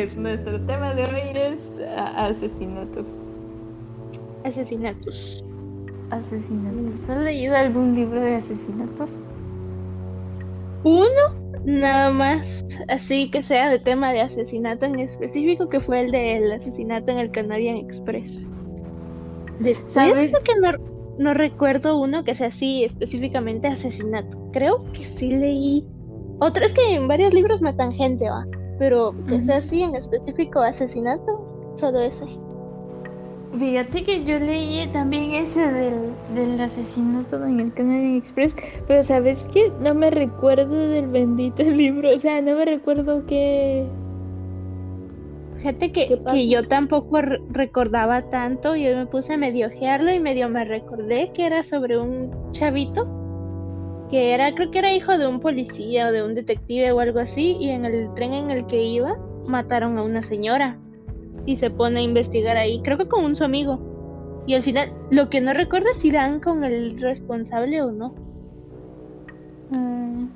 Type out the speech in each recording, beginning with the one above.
pues nuestro tema de hoy es asesinatos. Asesinatos. Asesinatos. ¿Has leído algún libro de asesinatos? Uno, nada más, así que sea de tema de asesinato en específico, que fue el del asesinato en el Canadian Express. ¿Sabes? que no, no recuerdo uno que sea así específicamente asesinato. Creo que sí leí. Otro es que en varios libros matan gente, va. Pero que sea así en específico asesinato, solo ese. Fíjate que yo leí también ese del, del asesinato en el Canadian Express, pero sabes que no me recuerdo del bendito libro, o sea, no me recuerdo qué... Fíjate que, que yo tampoco recordaba tanto, yo me puse a medio ojearlo y medio me recordé que era sobre un chavito que era, creo que era hijo de un policía o de un detective o algo así, y en el tren en el que iba mataron a una señora y se pone a investigar ahí, creo que con un su amigo. Y al final, lo que no recuerdo es si dan con el responsable o no. Mm.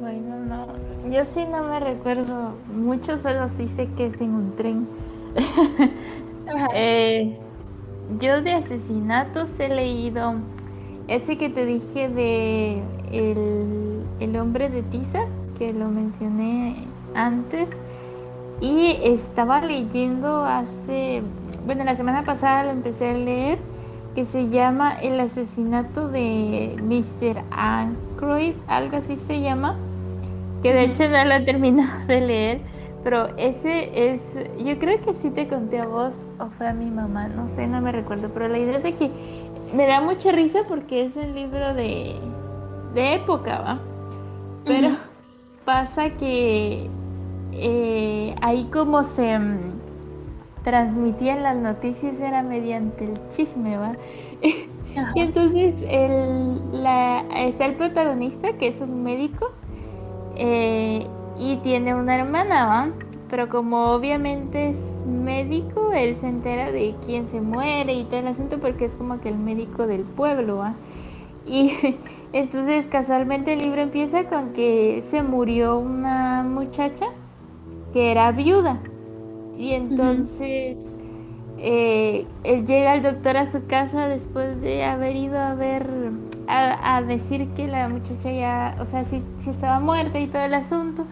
Bueno, no. Yo sí no me recuerdo mucho, solo sí sé que es en un tren. eh, yo de asesinatos he leído ese que te dije de el, el hombre de Tiza, que lo mencioné antes. Y estaba leyendo hace, bueno, la semana pasada lo empecé a leer, que se llama El asesinato de Mr. Ankroyd, algo así se llama, que de hecho no lo he terminado de leer, pero ese es, yo creo que sí te conté a vos o fue a mi mamá, no sé, no me recuerdo, pero la idea es de que me da mucha risa porque es un libro de, de época, ¿va? Pero pasa que eh, ahí como se mm, transmitían las noticias era mediante el chisme, ¿va? y entonces el, la, está el protagonista, que es un médico, eh, y tiene una hermana, ¿va? Pero como obviamente es médico, él se entera de quién se muere y todo el asunto porque es como que el médico del pueblo, ¿va? Y entonces casualmente el libro empieza con que se murió una muchacha que era viuda. Y entonces eh, él llega el doctor a su casa después de haber ido a ver, a, decir que la muchacha ya, o sea, si estaba muerta y todo el asunto.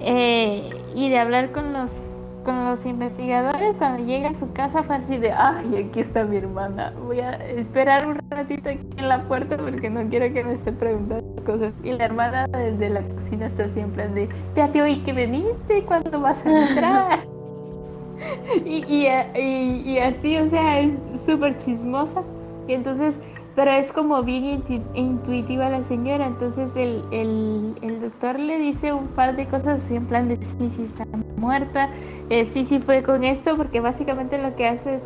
Eh, y de hablar con los con los investigadores cuando llega a su casa fue así de ay aquí está mi hermana voy a esperar un ratito aquí en la puerta porque no quiero que me esté preguntando cosas y la hermana desde la cocina está siempre de ya te oí que veniste cuándo vas a entrar y, y, y, así o sea es súper chismosa. Y entonces pero es como bien intuitiva la señora, entonces el, el, el, doctor le dice un par de cosas en plan de sí, sí está muerta, eh, sí, sí fue con esto, porque básicamente lo que hace es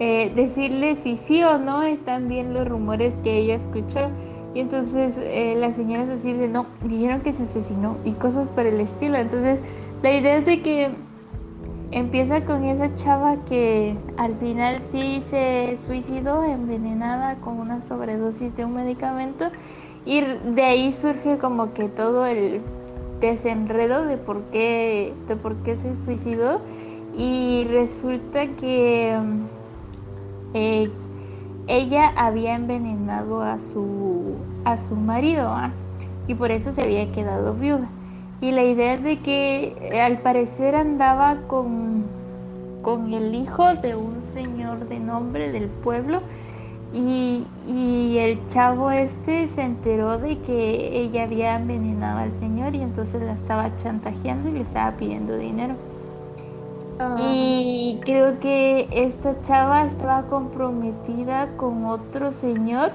eh, decirle si sí o no están bien los rumores que ella escuchó. Y entonces eh, la señora así de no, dijeron que se asesinó y cosas por el estilo. Entonces la idea es de que empieza con esa chava que al final sí se suicidó envenenada con una sobredosis de un medicamento y de ahí surge como que todo el desenredo de por qué, de por qué se suicidó y resulta que eh, ella había envenenado a su, a su marido ¿ah? y por eso se había quedado viuda. Y la idea es de que eh, al parecer andaba con, con el hijo de un señor de nombre del pueblo y, el chavo este se enteró de que ella había envenenado al señor y entonces la estaba chantajeando y le estaba pidiendo dinero. Ah. Y creo que esta chava estaba comprometida con otro señor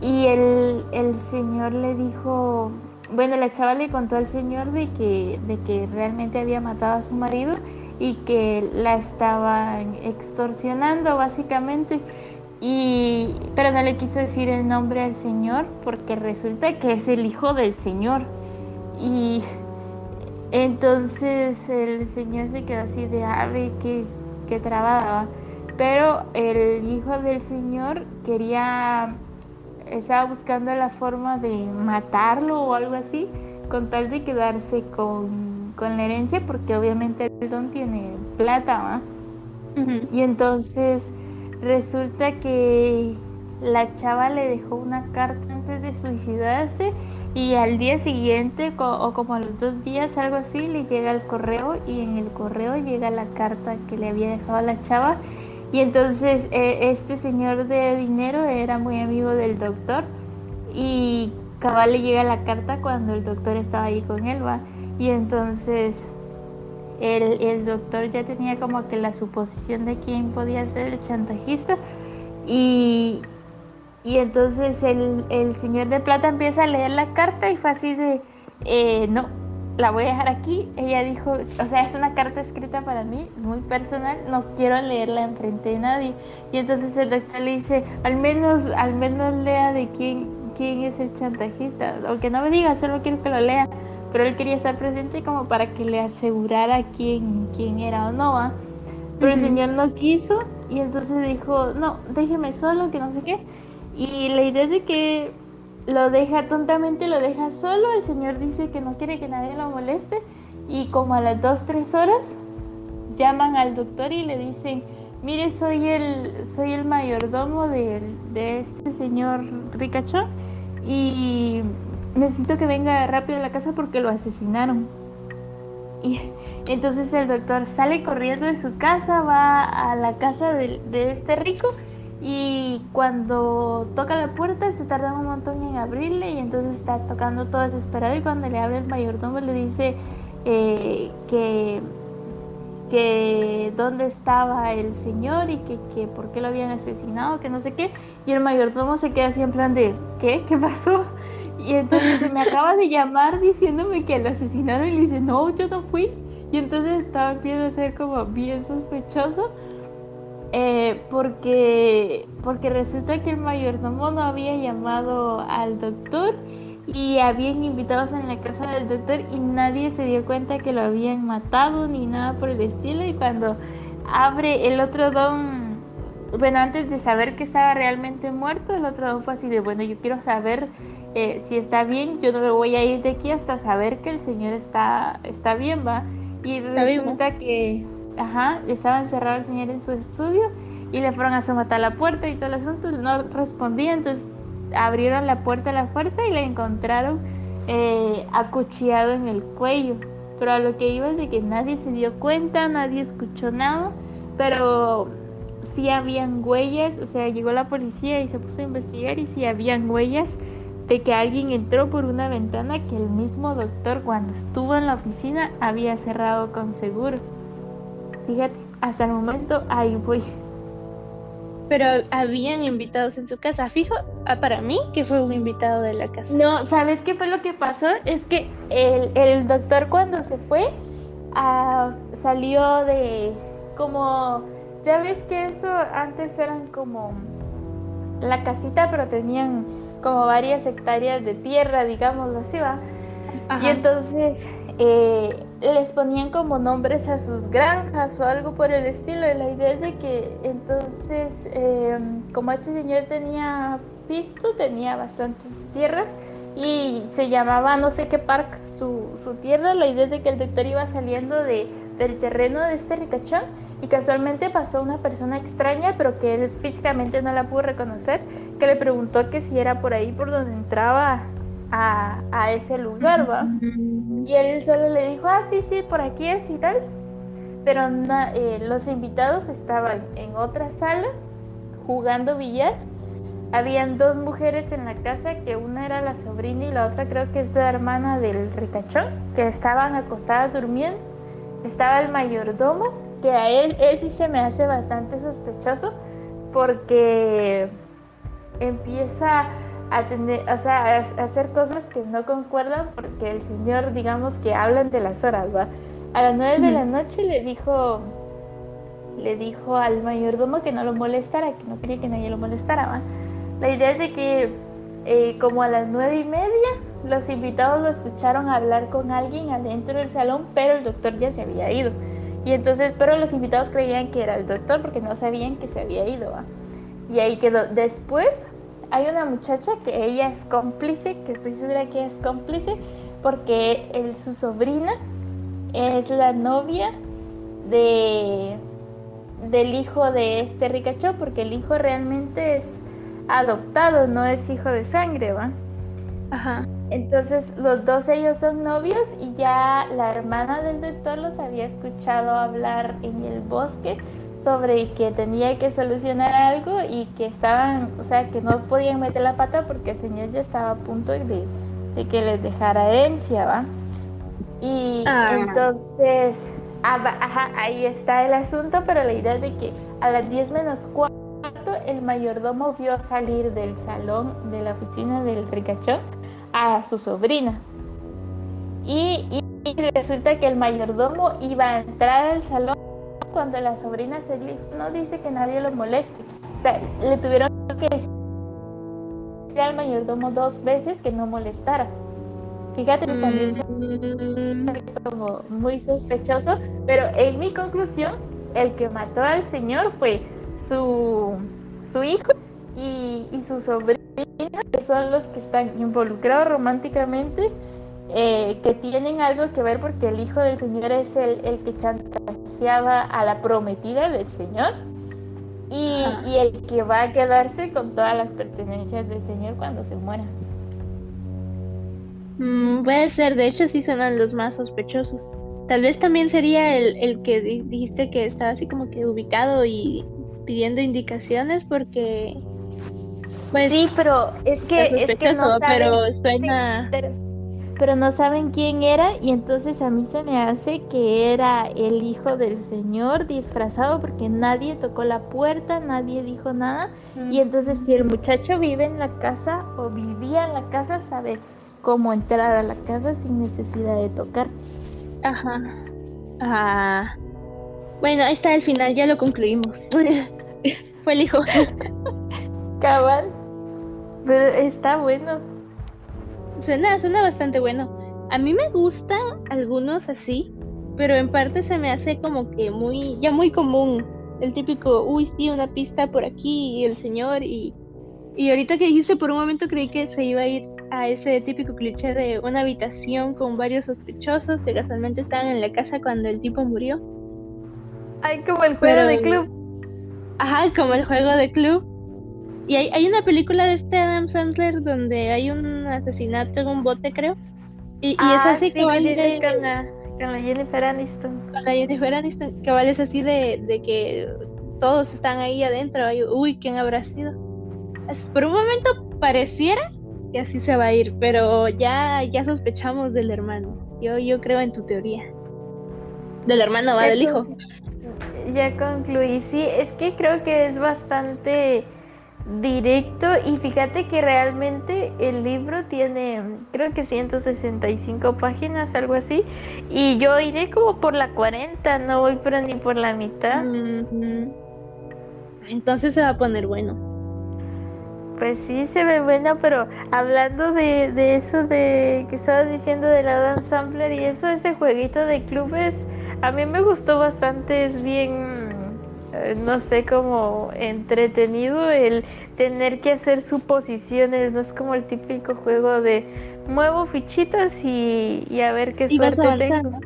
y el, el señor le dijo, bueno, la chava le contó al señor de que, de que realmente había matado a su marido y que la estaban extorsionando básicamente. Y, pero no le quiso decir el nombre al señor porque resulta que es el hijo del señor. Y entonces el señor se quedó así de ave que, que trababa. Pero el hijo del señor quería, estaba buscando la forma de matarlo o algo así, con tal de quedarse con, con la herencia porque obviamente el don tiene plata, ¿va? Y entonces resulta que la chava le dejó una carta antes de suicidarse y al día siguiente o como a los dos días algo así le llega el correo y en el correo llega la carta que le había dejado a la chava y entonces eh, este señor de dinero era muy amigo del doctor y cabal le llega la carta cuando el doctor estaba ahí con él va y entonces el, el doctor ya tenía como que la suposición de quién podía ser el chantajista y, y entonces el, el, señor de plata empieza a leer la carta y fue así de, eh, no, la voy a dejar aquí. Ella dijo, o sea, es una carta escrita para mí, muy personal, no quiero leerla enfrente de nadie. Y entonces el doctor le dice, al menos, al menos lea de quién, quién es el chantajista. Aunque no me diga, solo quiero que lo lea. Pero él quería estar presente como para que le asegurara quién, quién era o no. ¿va? Pero el señor no quiso y entonces dijo, no, déjeme solo, que no sé qué. Y la idea es de que lo deja tontamente, lo deja solo. El señor dice que no quiere que nadie lo moleste. Y como a las 2, 3 horas llaman al doctor y le dicen, mire, soy el, soy el mayordomo de, de este señor ricachón y necesito que venga rápido a la casa porque lo asesinaron. Y entonces el doctor sale corriendo de su casa, va a la casa de, de este rico y cuando toca la puerta se tarda un montón en abrirle y entonces está tocando todo desesperado y cuando le abre el mayordomo le dice eh, que, que dónde estaba el señor y que, que por qué lo habían asesinado, que no sé qué. Y el mayordomo se queda así en plan de, ¿qué? ¿Qué pasó? Y entonces me acaba de llamar diciéndome que lo asesinaron y le dice, no, yo no fui. Y entonces estaba empezando a ser como bien sospechoso eh, porque, porque resulta que el mayordomo no había llamado al doctor y habían invitados en la casa del doctor y nadie se dio cuenta que lo habían matado ni nada por el estilo y cuando abre el otro don, bueno, antes de saber que estaba realmente muerto, el otro don fue así de, bueno, yo quiero saber eh, si está bien, yo no me voy a ir de aquí hasta saber que el señor está, está bien, va. Y resulta que ajá, estaba encerrado el señor en su estudio y le fueron a matar la puerta y todo el asunto, no respondía, entonces abrieron la puerta a la fuerza y le encontraron eh, acuchillado en el cuello. Pero a lo que iba es de que nadie se dio cuenta, nadie escuchó nada, pero sí habían huellas, o sea, llegó la policía y se puso a investigar y sí habían huellas de que alguien entró por una ventana que el mismo doctor cuando estuvo en la oficina había cerrado con seguro. Fíjate, hasta el momento ahí voy. Pero habían invitados en su casa, fijo, ah, para mí que fue un invitado de la casa. No, ¿sabes qué fue lo que pasó? Es que el, el doctor cuando se fue ah, salió de como, ya ves que eso antes eran como la casita, pero tenían como varias hectáreas de tierra, digamos así, va. Y entonces eh, les ponían como nombres a sus granjas o algo por el estilo. Y la idea es de que entonces, em, como este señor tenía pisto, tenía bastantes tierras y se llamaba no sé qué park su, su tierra, la idea es de que el doctor iba saliendo de, del terreno de este ricachón y casualmente pasó una persona extraña, pero que él físicamente no la pudo reconocer, que le preguntó que si era por ahí por donde entraba a, a ese lugar, ¿va? Y él solo le dijo, ah, sí, sí, por aquí es y tal. Pero eh, los invitados estaban en otra sala jugando billar. Habían dos mujeres en la casa, que una era la sobrina y la otra creo que es la hermana del ricachón, que estaban acostadas durmiendo. Estaba el mayordomo, que a él, él sí se me hace bastante sospechoso, porque empieza a, tener, o sea, a hacer cosas que no concuerdan porque el señor, digamos que hablan de las horas, ¿va? A las nueve de la noche le dijo, le dijo al mayordomo que no lo molestara, que no quería que nadie lo molestara, ¿va? La idea es de que eh, como a las nueve y media los invitados lo escucharon hablar con alguien adentro del salón, pero el doctor ya se había ido. Y entonces, pero los invitados creían que era el doctor porque no sabían que se había ido, ¿va? Y ahí quedó. Después hay una muchacha que ella es cómplice, que estoy segura que es cómplice, porque su sobrina es la novia de del hijo de este ricachón, porque el hijo realmente es adoptado, no es hijo de sangre, ¿va? Ajá. Entonces los dos ellos son novios y ya la hermana del doctor los había escuchado hablar en el bosque sobre que tenía que solucionar algo y que estaban, o sea, que no podían meter la pata porque el señor ya estaba a punto de, que les dejara herencia, ¿va? Y ah. entonces, ah, ajá, ahí está el asunto, pero la idea es de que a las 10 menos cuarto el mayordomo vio salir del salón de la oficina del ricachón a su sobrina. Y, resulta que el mayordomo iba a entrar al salón cuando la sobrina se no dice que nadie lo moleste. O sea, le tuvieron que decir al mayordomo dos veces que no molestara. Fíjate que también mm. como muy sospechoso, pero en mi conclusión, el que mató al señor fue su, su hijo y, y su sobrina que son los que están involucrados románticamente, eh, que tienen algo que ver porque el hijo del Señor es el, el que chantajeaba a la prometida del Señor y, y, el que va a quedarse con todas las pertenencias del Señor cuando se muera. Mm, puede ser, de hecho sí son los más sospechosos. Tal vez también sería el, el que dijiste que estaba así como que ubicado y pidiendo indicaciones porque pues, sí, pero es que, es que no saben, pero suena... pero, no saben quién era y entonces a mí se me hace que era el hijo del señor disfrazado porque nadie tocó la puerta, nadie dijo nada y entonces si el muchacho vive en la casa o vivía en la casa sabe cómo entrar a la casa sin necesidad de tocar. Ajá. Ah. Bueno, ahí está el final, ya lo concluimos. Fue el hijo. Cabal. Pero está bueno. Suena, suena bastante bueno. A mí me gustan algunos así, pero en parte se me hace como que muy, ya muy común. El típico, uy, sí, una pista por aquí y el señor y, y ahorita que dijiste por un momento creí que se iba a ir a ese típico cliché de una habitación con varios sospechosos que casualmente estaban en la casa cuando el tipo murió. Ay, como el juego de club. Ajá, como el juego de club. Y hay, hay una película de este Adam Sandler donde hay un asesinato en un bote, creo. Y, y es ah, así que vale con, la, con la Jennifer Aniston. Con la Jennifer Aniston, que vale es así de, de que todos están ahí adentro. Uy, ¿quién habrá sido? Por un momento pareciera que así se va a ir, pero ya, ya sospechamos del hermano. Yo, yo creo en tu teoría. Del hermano va del hijo. Ya concluí, sí, es que creo que es bastante directo y fíjate que realmente el libro tiene creo que 165 páginas, algo así, y yo iré como por la 40, no voy pero ni por la mitad. Entonces se va a poner bueno. Pues sí, se ve bueno, pero hablando de, de eso de que estabas diciendo de la Dan Sampler y eso, ese jueguito de clubes, a mí me gustó bastante, es bien no sé, como entretenido el tener que hacer suposiciones, no es como el típico juego de muevo fichitas y, a ver qué suerte tengo.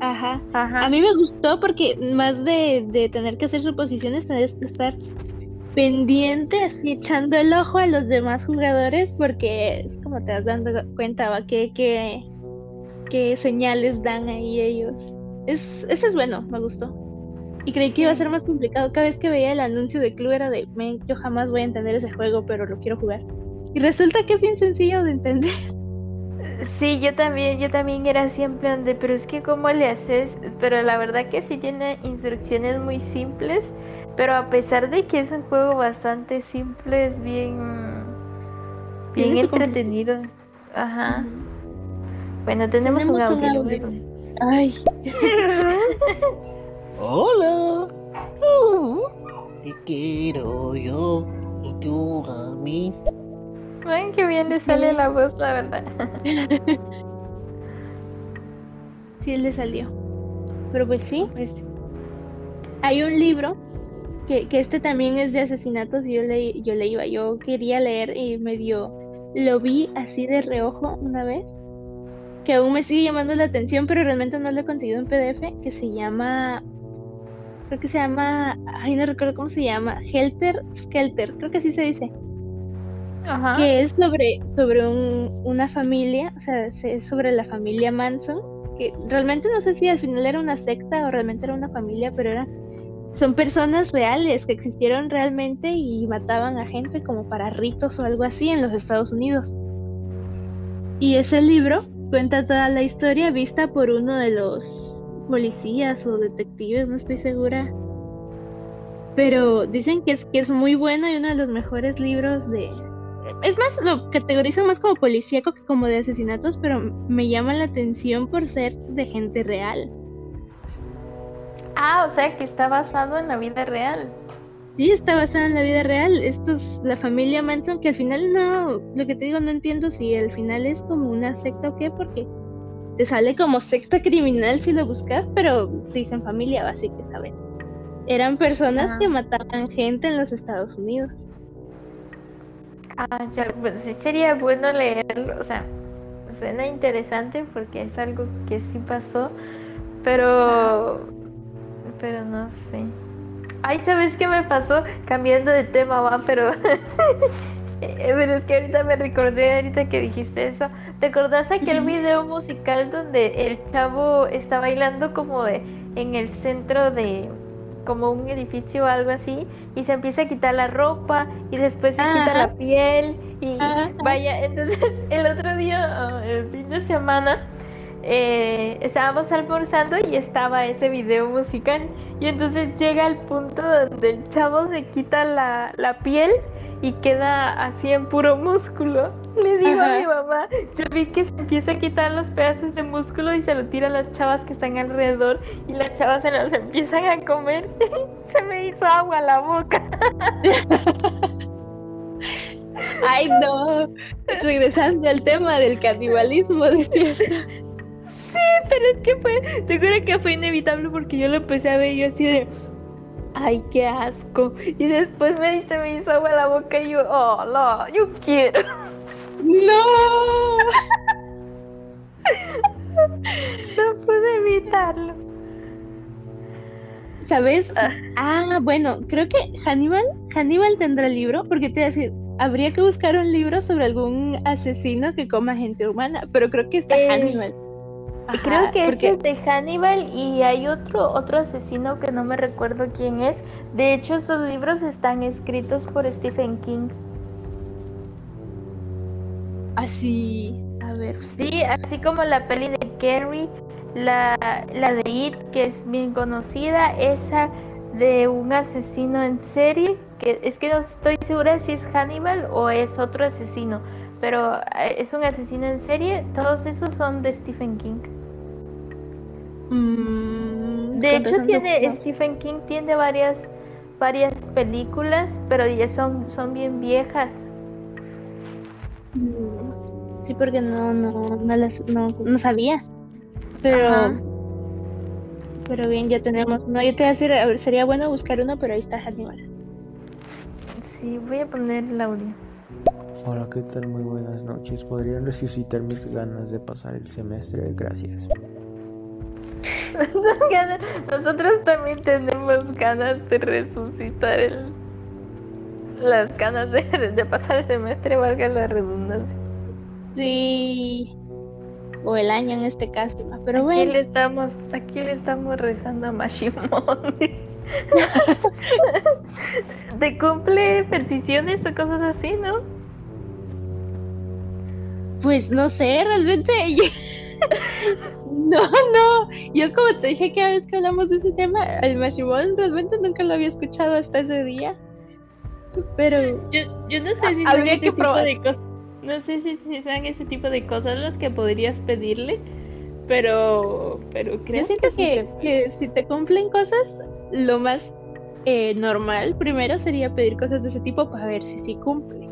Ajá. Ajá. A mí me gustó porque más de, de tener que hacer suposiciones, tenés que estar pendiente, así echando el ojo a los demás jugadores, porque es como te das dando cuenta, ¿va? ¿Qué, qué, qué señales dan ahí ellos? Es, eso es bueno, me gustó. Y creí que iba a ser más complicado. Cada vez que veía el anuncio de club era de, Men, yo jamás voy a entender ese juego, pero lo quiero jugar. Y resulta que es bien sencillo de entender. Sí, yo también, yo también era siempre donde, pero es que cómo le haces, pero la verdad que sí tiene instrucciones muy simples, pero a pesar de que es un juego bastante simple, es bien, bien entretenido. Ajá. Bueno, tenemos, un audio. Un audio. Ay. Hola. Uh, te quiero yo y tú a mí. Ven que bien le sale la voz, la verdad. sí, le salió. Pero pues sí, pues hay un libro que, que este también es de asesinatos y yo le, yo le iba, yo quería leer y medio lo vi así de reojo una vez que aún me sigue llamando la atención, pero realmente no lo he conseguido en PDF, que se llama, creo que se llama, ay, no recuerdo cómo se llama, Helter Skelter, creo que así se dice. Ajá. que es sobre, sobre un- una familia, o sea, es sobre la familia Manson, que realmente no sé si al final era una secta o realmente era una familia, pero era, son personas reales que existieron realmente y mataban a gente como para ritos o algo así en los Estados Unidos. Y ese libro cuenta toda la historia vista por uno de los policías o detectives, no estoy segura. Pero dicen que es, que es muy bueno y uno de los mejores libros de, es más, lo categorizo más como policíaco que como de asesinatos, pero me llama la atención por ser de gente real. Ah, o sea que está basado en la vida real. Sí, está basada en la vida real. Esto es la familia Manson, que al final no, lo que te digo, no entiendo si al final es como una secta o qué, porque te sale como secta criminal si lo buscas, pero se dicen familia, así que saben. Eran personas Ajá. que mataban gente en los Estados Unidos. Ah, ya, pues sí sería bueno leerlo, o sea, suena interesante porque es algo que sí pasó, pero, pero no sé. Ay, ¿sabes qué me pasó? Cambiando de tema, va, pero, pero es que ahorita me recordé, ahorita que dijiste eso, ¿te acordás aquel video musical donde el chavo está bailando como de, en el centro de, como un edificio o algo así, y se empieza a quitar la ropa y después se quita la piel y Ajá. vaya, entonces el otro día, ah, el fin de semana, eh, estábamos almorzando y estaba ese video musical y entonces llega el punto donde el chavo se quita la, la piel y queda así en puro músculo. Le digo a mi mamá, yo vi que se empieza a quitar los pedazos de músculo y se lo tira a las chavas que están alrededor y las chavas se los empiezan a comer. se me hizo agua la boca. Ay, no. Regresando al tema del canibalismo, decías. Pero es que fue, te juro que fue inevitable porque yo lo empecé a ver y yo así de, ay, qué asco. Y después me, se me hizo agua la boca y yo, oh, no, yo quiero. ¡No! No pude evitarlo. ¿Sabes? Ah, bueno, creo que Hannibal, Hannibal tendrá el libro, porque te voy a decir, habría que buscar un libro sobre algún asesino que coma gente humana, pero creo que está Eh, Hannibal. Ajá, Creo que porque- es de Hannibal y hay otro, otro asesino que no me recuerdo quién es. De hecho, esos libros están escritos por Stephen King. Así, a ver. Sí, así como la peli de Carrie, la, la de It, que es bien conocida, esa de un asesino en serie, que es que no estoy segura si es Hannibal o es otro asesino, pero eh, es un asesino en serie, todos esos son de Stephen King. Mm, De hecho, tiene no- Stephen King tiene varias varias películas, pero ya son son bien viejas. Mm, Sí, porque no, no, no, las, no, no sabía. Pero, Ajá. pero bien, ya tenemos. No, yo te voy a decir, a ver, sería bueno buscar uno, pero ahí está Hannibal. Sí, voy a poner el audio. Hola, ¿qué tal? Muy buenas noches. ¿Podrían resucitar mis ganas de pasar el semestre? Gracias. Nosotros también tenemos ganas de resucitar el, las ganas de, de pasar el semestre, valga la redundancia. Sí. O el año en este caso. Pero Aquí bueno. le estamos, aquí le estamos rezando a Mashimon. ¿Te cumple peticiones o cosas así, no? Pues no sé, realmente. No, no. Yo, como te dije que cada vez que hablamos de ese tema, el Mashimon realmente nunca lo había escuchado hasta ese día. Pero Yo, yo no sé si habría que probar. de cosas. No sé si, si sean ese tipo de cosas las que podrías pedirle, pero, pero creo yo siento que si te cumplen cosas, lo más eh, normal primero sería pedir cosas de ese tipo para ver si sí cumple.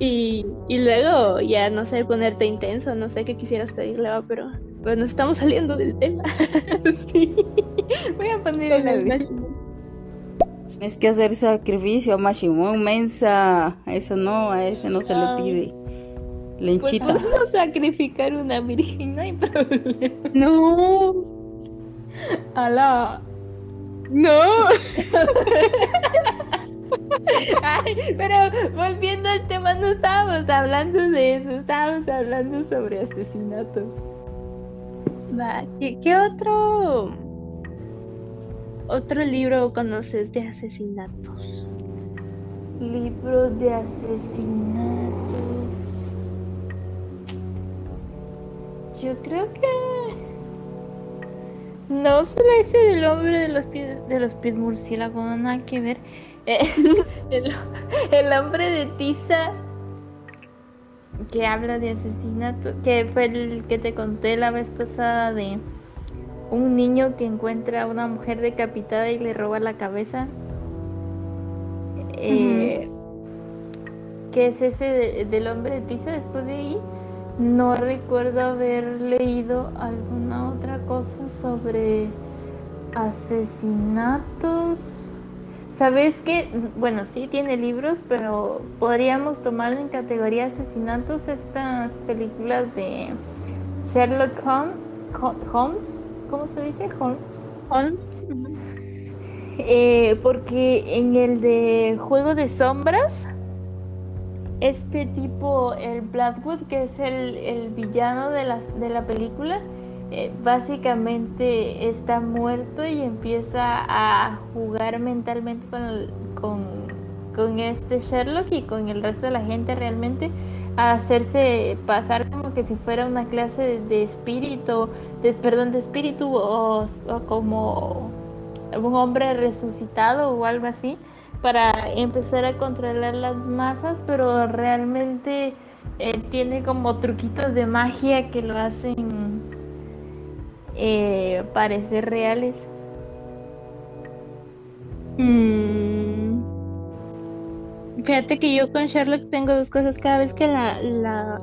Y, y luego ya, no sé, ponerte intenso, no sé qué quisieras pedirle, va, pero pues nos estamos saliendo del tema. sí. Voy a poner el el audio. Mashimon. Es que hacer sacrificio a Mashimon mensa, eso no, a ese no se le pide. Lenchita. Podemos sacrificar una virgen, no hay problema. No, Alá. no. Ay, pero volviendo al tema, no estábamos hablando de eso, estábamos hablando sobre asesinatos. Va, ¿qué, qué otro otro libro conoces de asesinatos? Libros de asesinatos. Yo creo que no solo ese del hombre de los pies de los pies murciélagos, no nada que ver. El, el hombre de Tiza que habla de asesinato, que fue el que te conté la vez pasada de un niño que encuentra a una mujer decapitada y le roba la cabeza. Eh, que es ese de- del hombre de Tiza. Después de ahí, no recuerdo haber leído alguna otra cosa sobre asesinatos. ¿Sabes qué? Bueno, sí tiene libros, pero podríamos tomar en categoría asesinatos estas películas de Sherlock Holmes. Holmes ¿Cómo se dice? Holmes. Holmes. Eh, porque en el de Juego de Sombras, este tipo, el Blackwood, que es el, el villano de la, de la película, eh, básicamente está muerto y empieza a jugar mentalmente con, con, con este Sherlock y con el resto de la gente realmente a hacerse pasar como que si fuera una clase de, espíritu, de, perdón, de espíritu o, o como un hombre resucitado o algo así para empezar a controlar las masas, pero realmente eh, tiene como truquitos de magia que lo hacen eh, parecer reales. Mm. Fíjate que yo con Sherlock tengo dos cosas. Cada vez que la, la,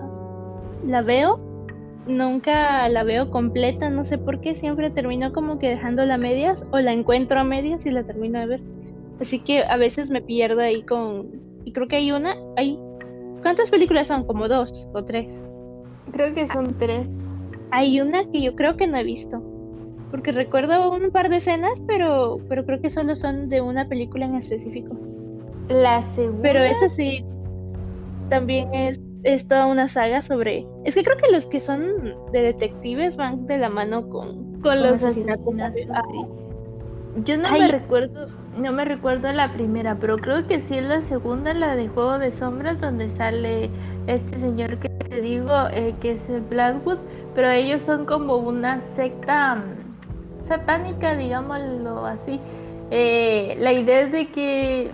la veo, nunca la veo completa. No sé por qué. Siempre termino como que dejándola a medias o la encuentro a medias y la termino de ver. Así que a veces me pierdo ahí con... Y creo que hay una... Hay... ¿Cuántas películas son? Como dos o tres. Creo que son tres. Hay una que yo creo que no he visto. Porque recuerdo un par de escenas, pero, pero creo que solo son de una película en específico. La segunda. Pero esa sí también es, es toda una saga sobre. Es que creo que los que son de detectives van de la mano con, con los asesinatos. asesinatos. Sí. Yo no Ay. me recuerdo, no me recuerdo la primera, pero creo que sí es la segunda, la de Juego de Sombras, donde sale este señor que te digo, eh, que es el Blackwood, pero ellos son como una secta mm, satánica, digámoslo así. Eh, la idea es de que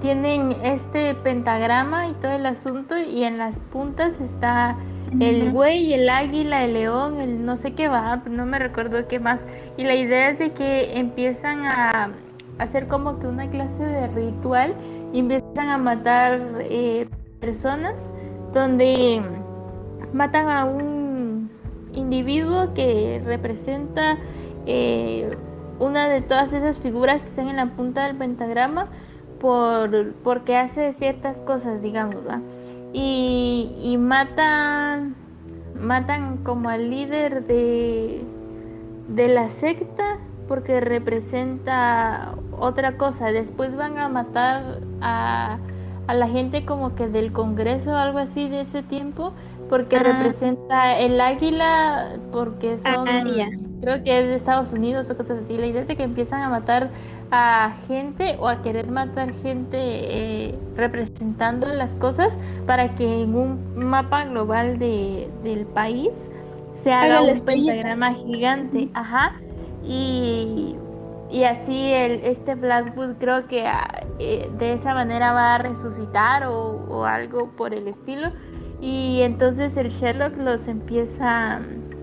tienen este pentagrama y todo el asunto y en las puntas está el güey, el águila, el león, el no sé qué va, no me recuerdo qué más. Y la idea es de que empiezan a hacer como que una clase de ritual y empiezan a matar eh, personas donde matan a un individuo que representa eh, una de todas esas figuras que están en la punta del pentagrama por porque hace ciertas cosas, digamos, ¿va? Y, y matan matan como al líder de de la secta porque representa otra cosa. Después van a matar a, a la gente como que del Congreso o algo así de ese tiempo porque Ah. representa el águila porque son Ah, creo que es de Estados Unidos o cosas así. La idea es de que empiezan a matar a gente o a querer matar gente eh, representando las cosas para que en un mapa global de, del país se haga un pentagrama gigante, ajá, y, y así el, este Blackwood creo que ah, eh, de esa manera va a resucitar o, o algo por el estilo, y entonces el Sherlock los empieza,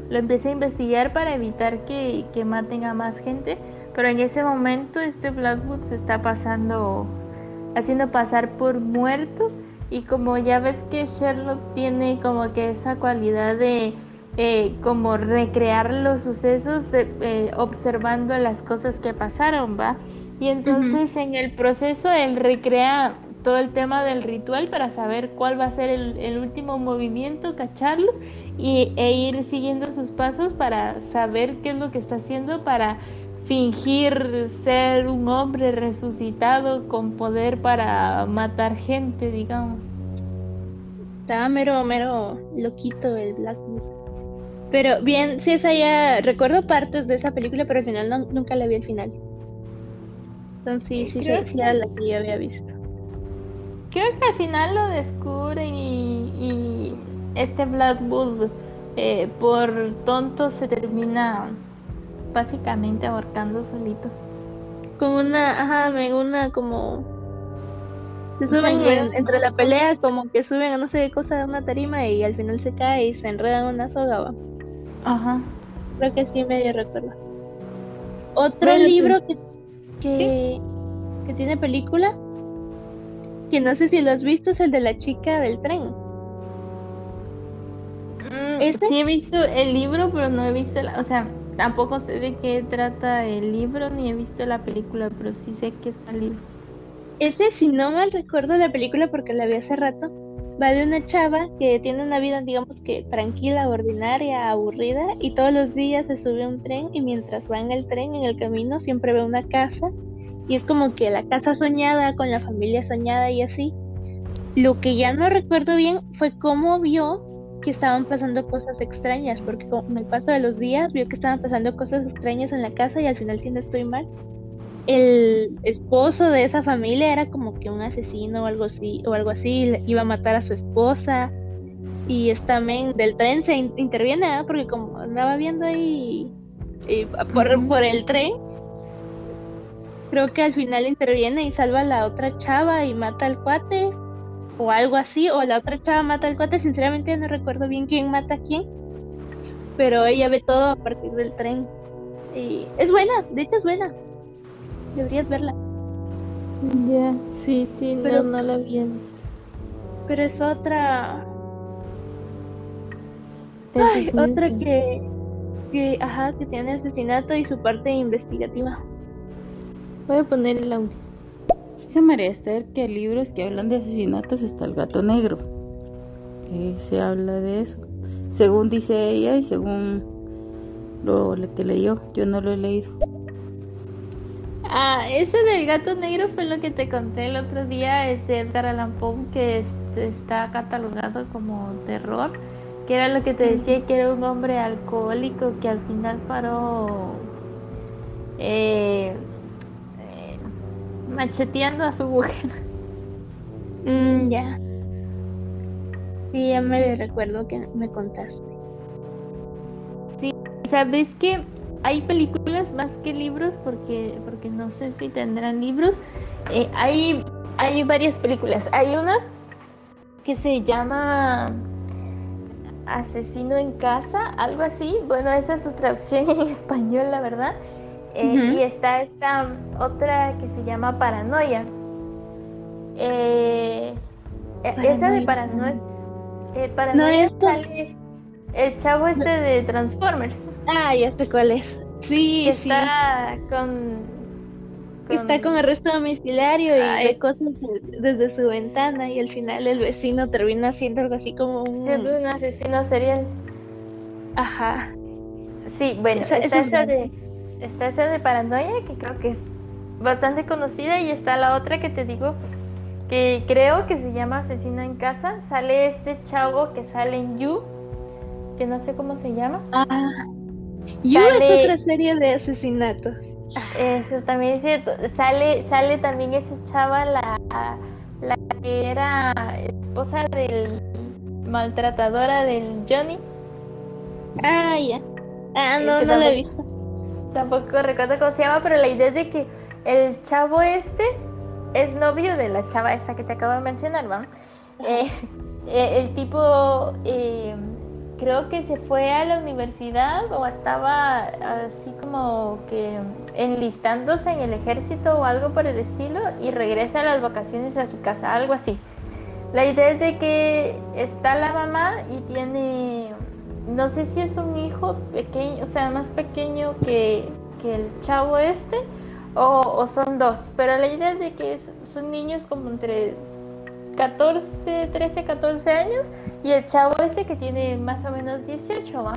lo empieza a investigar para evitar que, que maten a más gente, pero en ese momento este Blackwood se está pasando, haciendo pasar por muerto, y como ya ves que Sherlock tiene como que esa cualidad de eh, como recrear los sucesos eh, eh, observando las cosas que pasaron, ¿va? Y entonces en el proceso él recrea todo el tema del ritual para saber cuál va a ser el, el último movimiento, cacharlo y, e ir siguiendo sus pasos para saber qué es lo que está haciendo para fingir ser un hombre resucitado con poder para matar gente, digamos. Estaba mero, mero loquito el Black. Pero bien, sí, esa ya. Recuerdo partes de esa película, pero al final no, nunca la vi al final. Entonces sí, sí, Creo sí, era la que yo había visto. Creo que al final lo descubren y, y este Blackwood eh, por tonto se termina básicamente ahorcando solito. Como una, ajá, me una como. Se suben en- entre la pelea, como que suben a no sé qué cosa de una tarima y al final se cae y se enreda en una soga. ¿va? Ajá. Creo que sí, medio recuerdo. Otro Bueno, libro que, que, que tiene película, que no sé si lo has visto, es el de la chica del tren. Mm. Sí he visto el libro, pero no he visto la, o sea, tampoco sé de qué trata el libro ni he visto la película, pero sí sé que está el libro. Ese, si no mal recuerdo la película porque la vi hace rato, va de una chava que tiene una vida, digamos que tranquila, ordinaria, aburrida, y todos los días se sube un tren y mientras va en el tren, en el camino, siempre ve una casa, y es como que la casa soñada, con la familia soñada y así. Lo que ya no recuerdo bien fue cómo vio que estaban pasando cosas extrañas, porque con el paso de los días vio que estaban pasando cosas extrañas en la casa y al final, si no estoy mal, el esposo de esa familia era como que un asesino o algo así, o algo así, iba a matar a su esposa. Y esta men del tren se in- interviene, ¿ah? porque como andaba viendo ahí eh, por, por el tren, creo que al final interviene y salva a la otra chava y mata al cuate, o algo así, o la otra chava mata al cuate, sinceramente no recuerdo bien quién mata a quién, pero ella ve todo a partir del tren. Y es buena, de hecho es buena. Deberías verla. Ya, sí, sí, Pero- no, no la había visto. Pero es otra. Ay, otra que. que ajá, que tiene asesinato y su parte investigativa. Voy a poner el audio. Dice María Esther que libros que hablan de asesinatos está el gato negro. Eh, se habla de eso. Según dice ella y según lo que leyó, yo no lo he leído. Ah, ese del gato negro fue lo que te conté el otro día, es de Edgar Allan que este, está catalogado como terror, que era lo que te decía, que era un hombre alcohólico que al final paró eh, macheteando a su mujer. Mm, ya. Sí, ya me recuerdo que me contaste. ¿Sabes que hay películas más que libros? Porque, porque no sé si tendrán libros. Eh, hay, hay varias películas. Hay una que se llama Asesino en casa, algo así. Bueno, esa es su traducción en español, la verdad. Eh. Y está esta otra que se llama Paranoia. Eh, eh, esa de Paranoia. Paranoia. eh, Paranoia esta. sale el chavo este de Transformers. Ah, ya sé cuál es. Sí, que sí. está con, Está con arresto domiciliario y ve cosas de- desde su ventana y al final el vecino termina haciendo algo así como un... siendo un asesino serial. Ajá. Sí, bueno, Esa- está es de está esa de paranoia que creo que es bastante conocida y está la otra que te digo que creo que se llama Asesino en casa. Sale este chavo que sale en You, que no sé cómo se llama. Ah. You es otra serie de asesinatos. Eso también es cierto. Sale, sale también esa chava, la, la que era esposa del maltratadora del Johnny. Ah, ya. Ah, Eh, no, no la he visto. Tampoco recuerdo cómo se llama, pero la idea es de que el chavo este es novio de la chava esta que te acabo de mencionar, ¿va? Eh, eh, el tipo eh, creo que se fue a la universidad o estaba así como que enlistándose en el ejército o algo por el estilo y regresa a las vacaciones a su casa, algo así. La idea es de que está la mamá y tiene, no sé si es un hijo pequeño, o sea, más pequeño que, que el chavo este, o, son dos, pero la idea es de que son niños como entre 14, 13, 14 años y el chavo este que tiene más o menos 18, ¿va?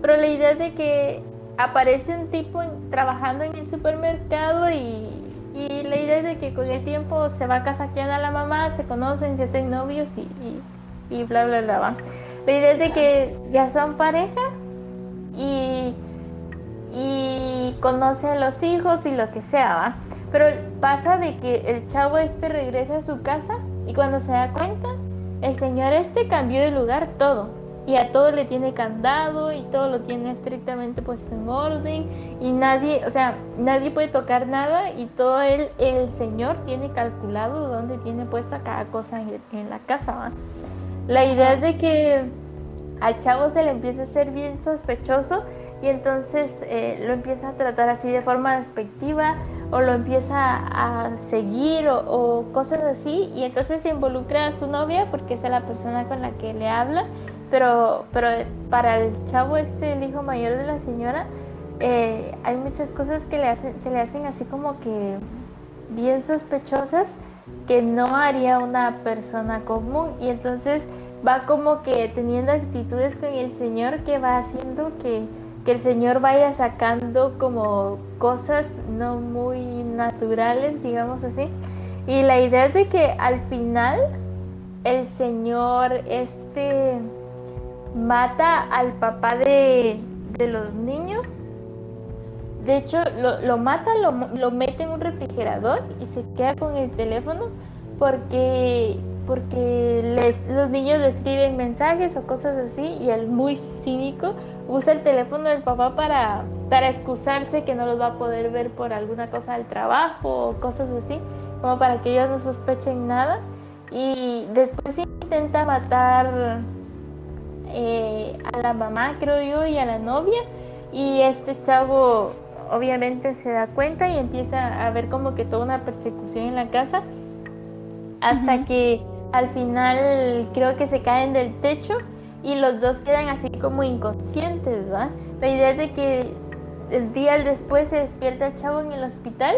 Pero la idea es de que aparece un tipo trabajando en el supermercado y, y la idea es de que con el tiempo se va casaqueando a la mamá, se conocen, se hacen novios y, y, y bla, bla, bla, ¿va? La idea es de que ya son pareja y, y conocen los hijos y lo que sea, ¿va? Pero pasa de que el chavo este regresa a su casa y cuando se da cuenta, el señor este cambió de lugar todo. Y a todo le tiene candado y todo lo tiene estrictamente puesto en orden y nadie, o sea, nadie puede tocar nada y todo él, el señor tiene calculado dónde tiene puesta cada cosa en, en la casa. ¿va? La idea es de que al chavo se le empieza a ser bien sospechoso y entonces eh, lo empieza a tratar así de forma despectiva o lo empieza a seguir o, cosas así y entonces se involucra a su novia porque es la persona con la que le habla pero pero para el chavo este el hijo mayor de la señora eh, hay muchas cosas que le hacen se le hacen así como que bien sospechosas que no haría una persona común y entonces va como que teniendo actitudes con el señor que va haciendo que, que el señor vaya sacando como cosas no muy naturales, digamos así. Y la idea es de que al final el señor este mata al papá de, de los niños. De hecho, lo, lo mata, lo, lo mete en un refrigerador y se queda con el teléfono porque porque les, los niños le escriben mensajes o cosas así y el muy cínico usa el teléfono del papá para, para excusarse que no los va a poder ver por alguna cosa del trabajo o cosas así, como para que ellos no sospechen nada. Y después intenta matar eh, a la mamá, creo yo, y a la novia. Y este chavo obviamente se da cuenta y empieza a ver como que toda una persecución en la casa hasta uh -huh. que al final creo que se caen del techo y los dos quedan así como inconscientes, ¿va? La idea es de que el día después se despierta el chavo en el hospital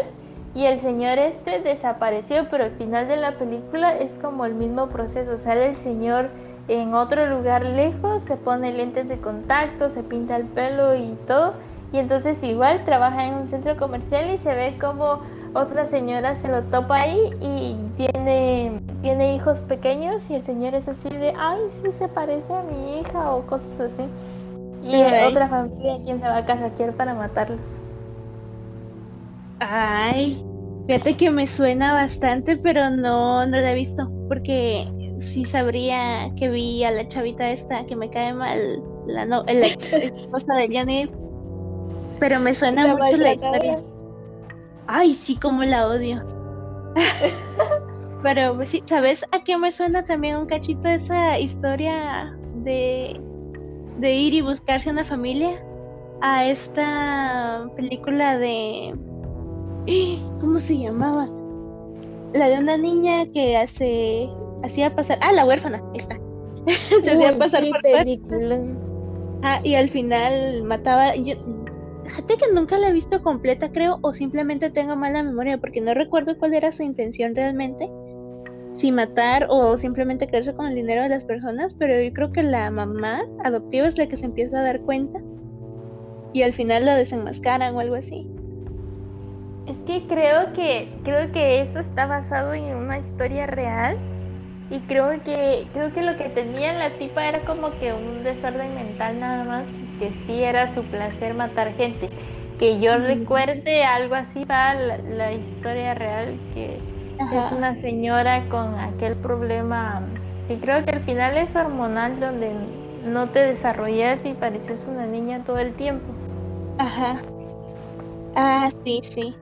y el señor este desapareció, pero al final de la película es como el mismo proceso, sale el señor en otro lugar lejos, se pone lentes de contacto, se pinta el pelo y todo, y entonces igual trabaja en un centro comercial y se ve como otra señora se lo topa ahí y tiene, tiene hijos pequeños y el señor es así de, ay, sí se parece a mi hija o cosas así. Y otra familia quien se va a casaquear para matarlos. Ay, fíjate que me suena bastante, pero no, no la he visto, porque sí sabría que vi a la chavita esta que me cae mal, la, no, la esposa de Johnny, pero me suena la mucho la historia. Ay, sí, como la odio. Pero pues, sí, ¿sabes a qué me suena también un cachito esa historia de, de ir y buscarse una familia? A esta película de... ¿Cómo se llamaba? La de una niña que hace hacía pasar... Ah, la huérfana, esta. se hacía pasar por película. Ah, y al final mataba... Yo, Fíjate que nunca la he visto completa, creo, o simplemente tengo mala memoria, porque no recuerdo cuál era su intención realmente. Si matar o simplemente quedarse con el dinero de las personas, pero yo creo que la mamá adoptiva es la que se empieza a dar cuenta y al final la desenmascaran o algo así. Es que creo que creo que eso está basado en una historia real y creo que creo que lo que tenía la tipa era como que un desorden mental nada más que sí era su placer matar gente. Que yo recuerde algo así va la, la historia real, que Ajá. es una señora con aquel problema, que creo que al final es hormonal, donde no te desarrollas y pareces una niña todo el tiempo. Ajá. Ah, sí, sí.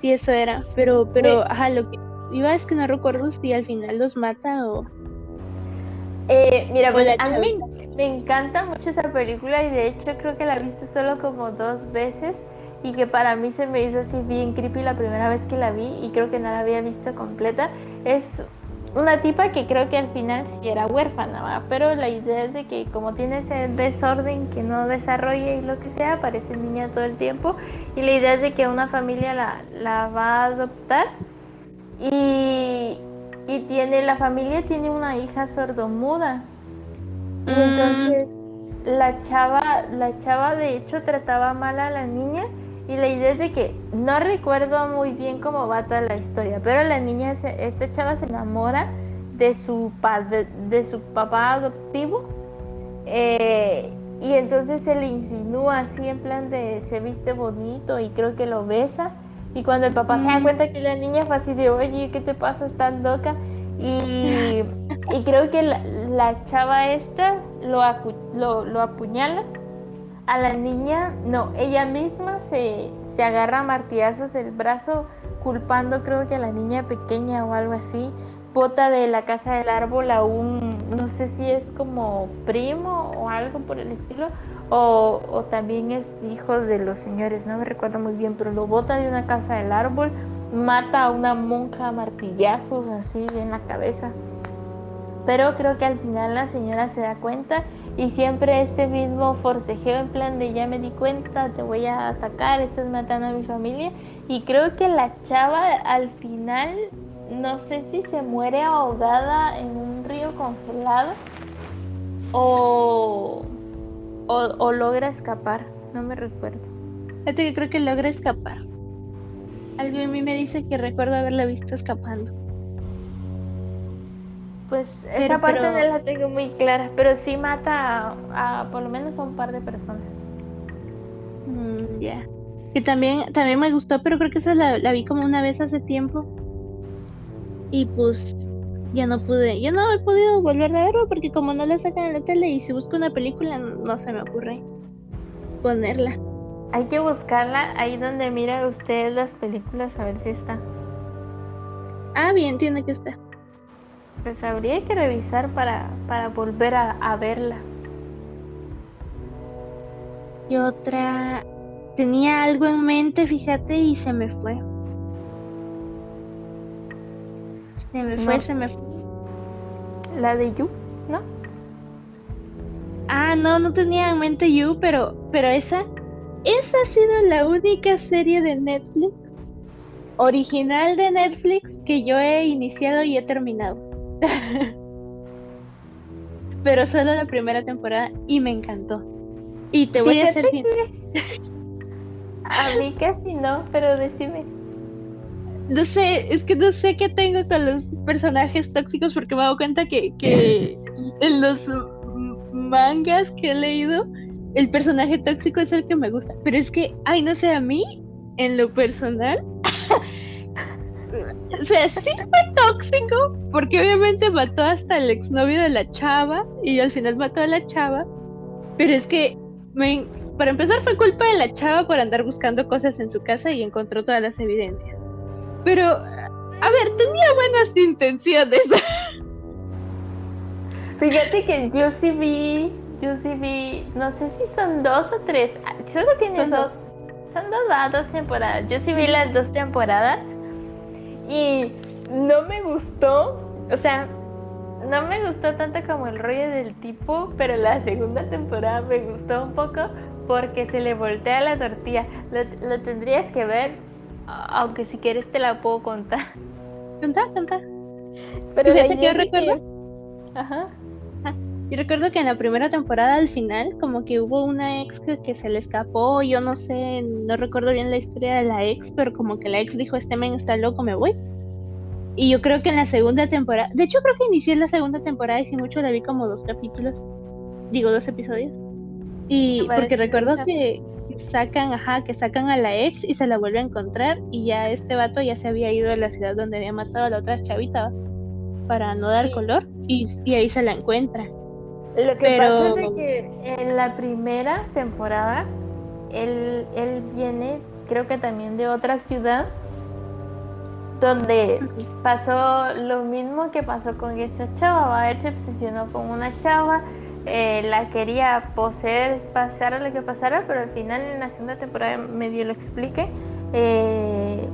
Sí, eso era. Pero, pero, sí. ajá, lo que iba es que no recuerdo si al final los mata o... Eh, mira, pues a mí me encanta mucho esa película y de hecho creo que la he visto solo como dos veces y que para mí se me hizo así bien creepy la primera vez que la vi y creo que no la había visto completa. Es una tipa que creo que al final sí era huérfana, ¿va? pero la idea es de que como tiene ese desorden que no desarrolla y lo que sea, parece niña todo el tiempo y la idea es de que una familia la, la va a adoptar y y tiene la familia tiene una hija sordomuda. Y entonces la chava, la chava de hecho trataba mal a la niña y la idea es de que no recuerdo muy bien cómo va toda la historia, pero la niña, se- esta chava se enamora de su, de, de su papá adoptivo eh, y entonces se le insinúa así en plan de se viste bonito y creo que lo besa y cuando el papá se da Mm. cuenta que la niña fue así de oye, ¿qué te pasa? Estás loca y, y creo que la, la chava esta lo, acu- lo, lo apuñala. A la niña, no, ella misma se, se agarra a martillazos el brazo culpando creo que a la niña pequeña o algo así, bota de la casa del árbol a un, no sé si es como primo o algo por el estilo, o, o también es hijo de los señores, no me recuerdo muy bien, pero lo bota de una casa del árbol, mata a una monja a martillazos así en la cabeza. Pero creo que al final la señora se da cuenta y siempre este mismo forcejeo en plan de ya me di cuenta, te voy a atacar, estás matando a mi familia. Y creo que la chava al final, no sé si se muere ahogada en un río congelado o, o, o logra escapar, no me recuerdo. Fíjate que creo que logra escapar. Algo en mí me dice que recuerdo haberla visto escapando. Pues Pero- esa parte pero- no la tengo muy clara, pero sí mata a, a por lo menos a un par de personas. Mm, ya. Que también, también me gustó, pero creo que esa la, la vi como una vez hace tiempo. Y pues ya no pude, ya no he podido volver a verlo porque como no la sacan en la tele y si busco una película no se me ocurre ponerla. Hay que buscarla ahí donde mira usted las películas a ver si está. Ah, bien, tiene que estar. Pues habría que revisar para, para volver a, a verla. Y otra, tenía algo en mente, fíjate, y se me fue. Se me fue, No. se me fue. La de You, ¿no? Ah, no, no tenía en mente You, pero, pero esa, esa ha sido la única serie de Netflix, original de Netflix, que yo he iniciado y he terminado. pero solo la primera temporada y me encantó. Y te voy a hacer sin- A mí casi no, pero decime. No sé, es que no sé qué tengo con los personajes tóxicos porque me he dado cuenta que, que en los mangas que he leído, el personaje tóxico es el que me gusta. Pero es que, ay, no sé, a mí, en lo personal, o sea, sí fue tóxico porque obviamente mató hasta el exnovio de la chava y al final mató a la chava. Pero es que, me- para empezar, fue culpa de la chava por andar buscando cosas en su casa y encontró todas las evidencias. Pero, a ver, tenía buenas intenciones. Fíjate que yo sí vi, yo sí vi, no sé si son dos o tres, ah, solo tiene dos, son dos, ah, dos temporadas. Yo sí vi las dos temporadas y no me gustó, o sea, no me gustó tanto como el rollo del tipo, pero la segunda temporada me gustó un poco porque se le voltea la tortilla. Lo, lo tendrías que ver, aunque si quieres te la puedo contar. Contá, contá. Pero que yo recuerdo- Ajá. Yo recuerdo que en la primera temporada, al final, como que hubo una ex que, que se le escapó. Yo no sé, no recuerdo bien la historia de la ex, pero como que la ex dijo: Este men está loco, me voy. Y yo creo que en la segunda temporada, de hecho, creo que inicié la segunda temporada y si mucho la vi como dos capítulos, digo, dos episodios. Y porque recuerdo que sacan, ajá, que sacan a la ex y se la vuelve a encontrar y ya este vato ya se había ido a la ciudad donde había matado a la otra chavita para no dar Sí. color y, y ahí se la encuentra. Lo que Pero- pasa es de que en la primera temporada él, él viene, creo que también de otra ciudad, donde pasó lo mismo que pasó con esta chava. ¿va? Él se obsesionó con una chava, eh, la quería poseer, pasara lo que pasara, pero al final en la segunda temporada medio lo explique. eh,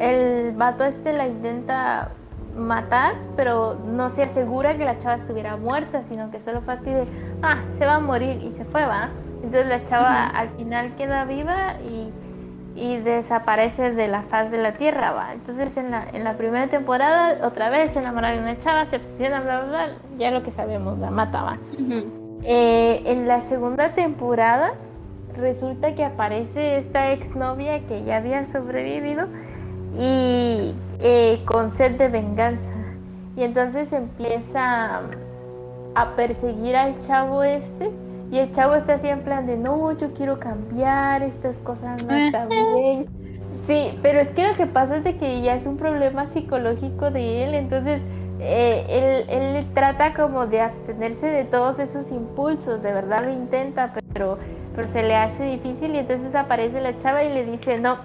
el vato este la intenta matar, pero no se asegura que la chava estuviera muerta, sino que solo fue así de, ah, se va a morir y se fue, va. Entonces la chava al final queda viva y, y desaparece de la faz de la tierra, va. Entonces en la, en la primera temporada otra vez se enamora de una chava, se obsesiona, bla, bla, bla, ya lo que sabemos, la mata, va. Eh, en la segunda temporada resulta que aparece esta exnovia que ya había sobrevivido y eh, con sed de venganza. Y entonces empieza a perseguir al chavo este y el chavo está así en plan de no, yo quiero cambiar, estas cosas no están bien. Sí, pero es que lo que pasa es de que ya es un problema psicológico de él, entonces eh, él, él trata como de abstenerse de todos esos impulsos, de verdad lo intenta, pero, pero se le hace difícil y entonces aparece la chava y le dice, no,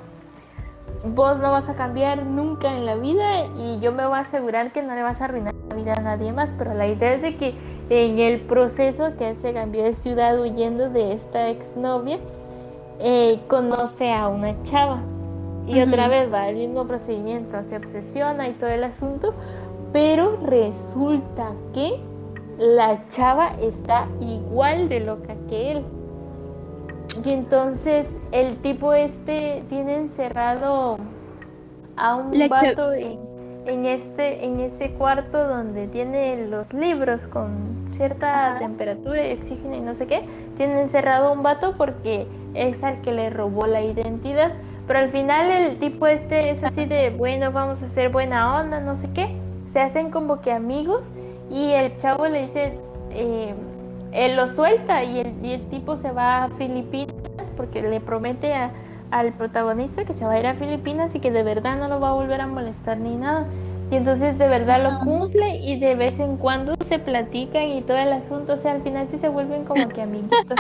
vos no vas a cambiar nunca en la vida y yo me voy a asegurar que no le vas a arruinar la vida a nadie más, pero la idea es de que en el proceso que se cambió de ciudad huyendo de esta exnovia, eh, conoce a una chava. Y otra vez va el mismo procedimiento, se obsesiona y todo el asunto, pero resulta que la chava está igual de loca que él. Y entonces el tipo este tiene encerrado a un vato en, en, este en ese cuarto donde tiene los libros con cierta temperatura y oxígeno y no sé qué, tiene encerrado a un vato porque es al que le robó la identidad. Pero al final el tipo este es así de, bueno, vamos a hacer buena onda, no sé qué. Se hacen como que amigos y el chavo le dice, eh, él lo suelta y el, y el tipo se va a Filipinas porque le promete a, al protagonista que se va a ir a Filipinas y que de verdad no lo va a volver a molestar ni nada. Y entonces de verdad lo cumple y de vez en cuando se platican y todo el asunto, o sea, al final sí se vuelven como que amiguitos.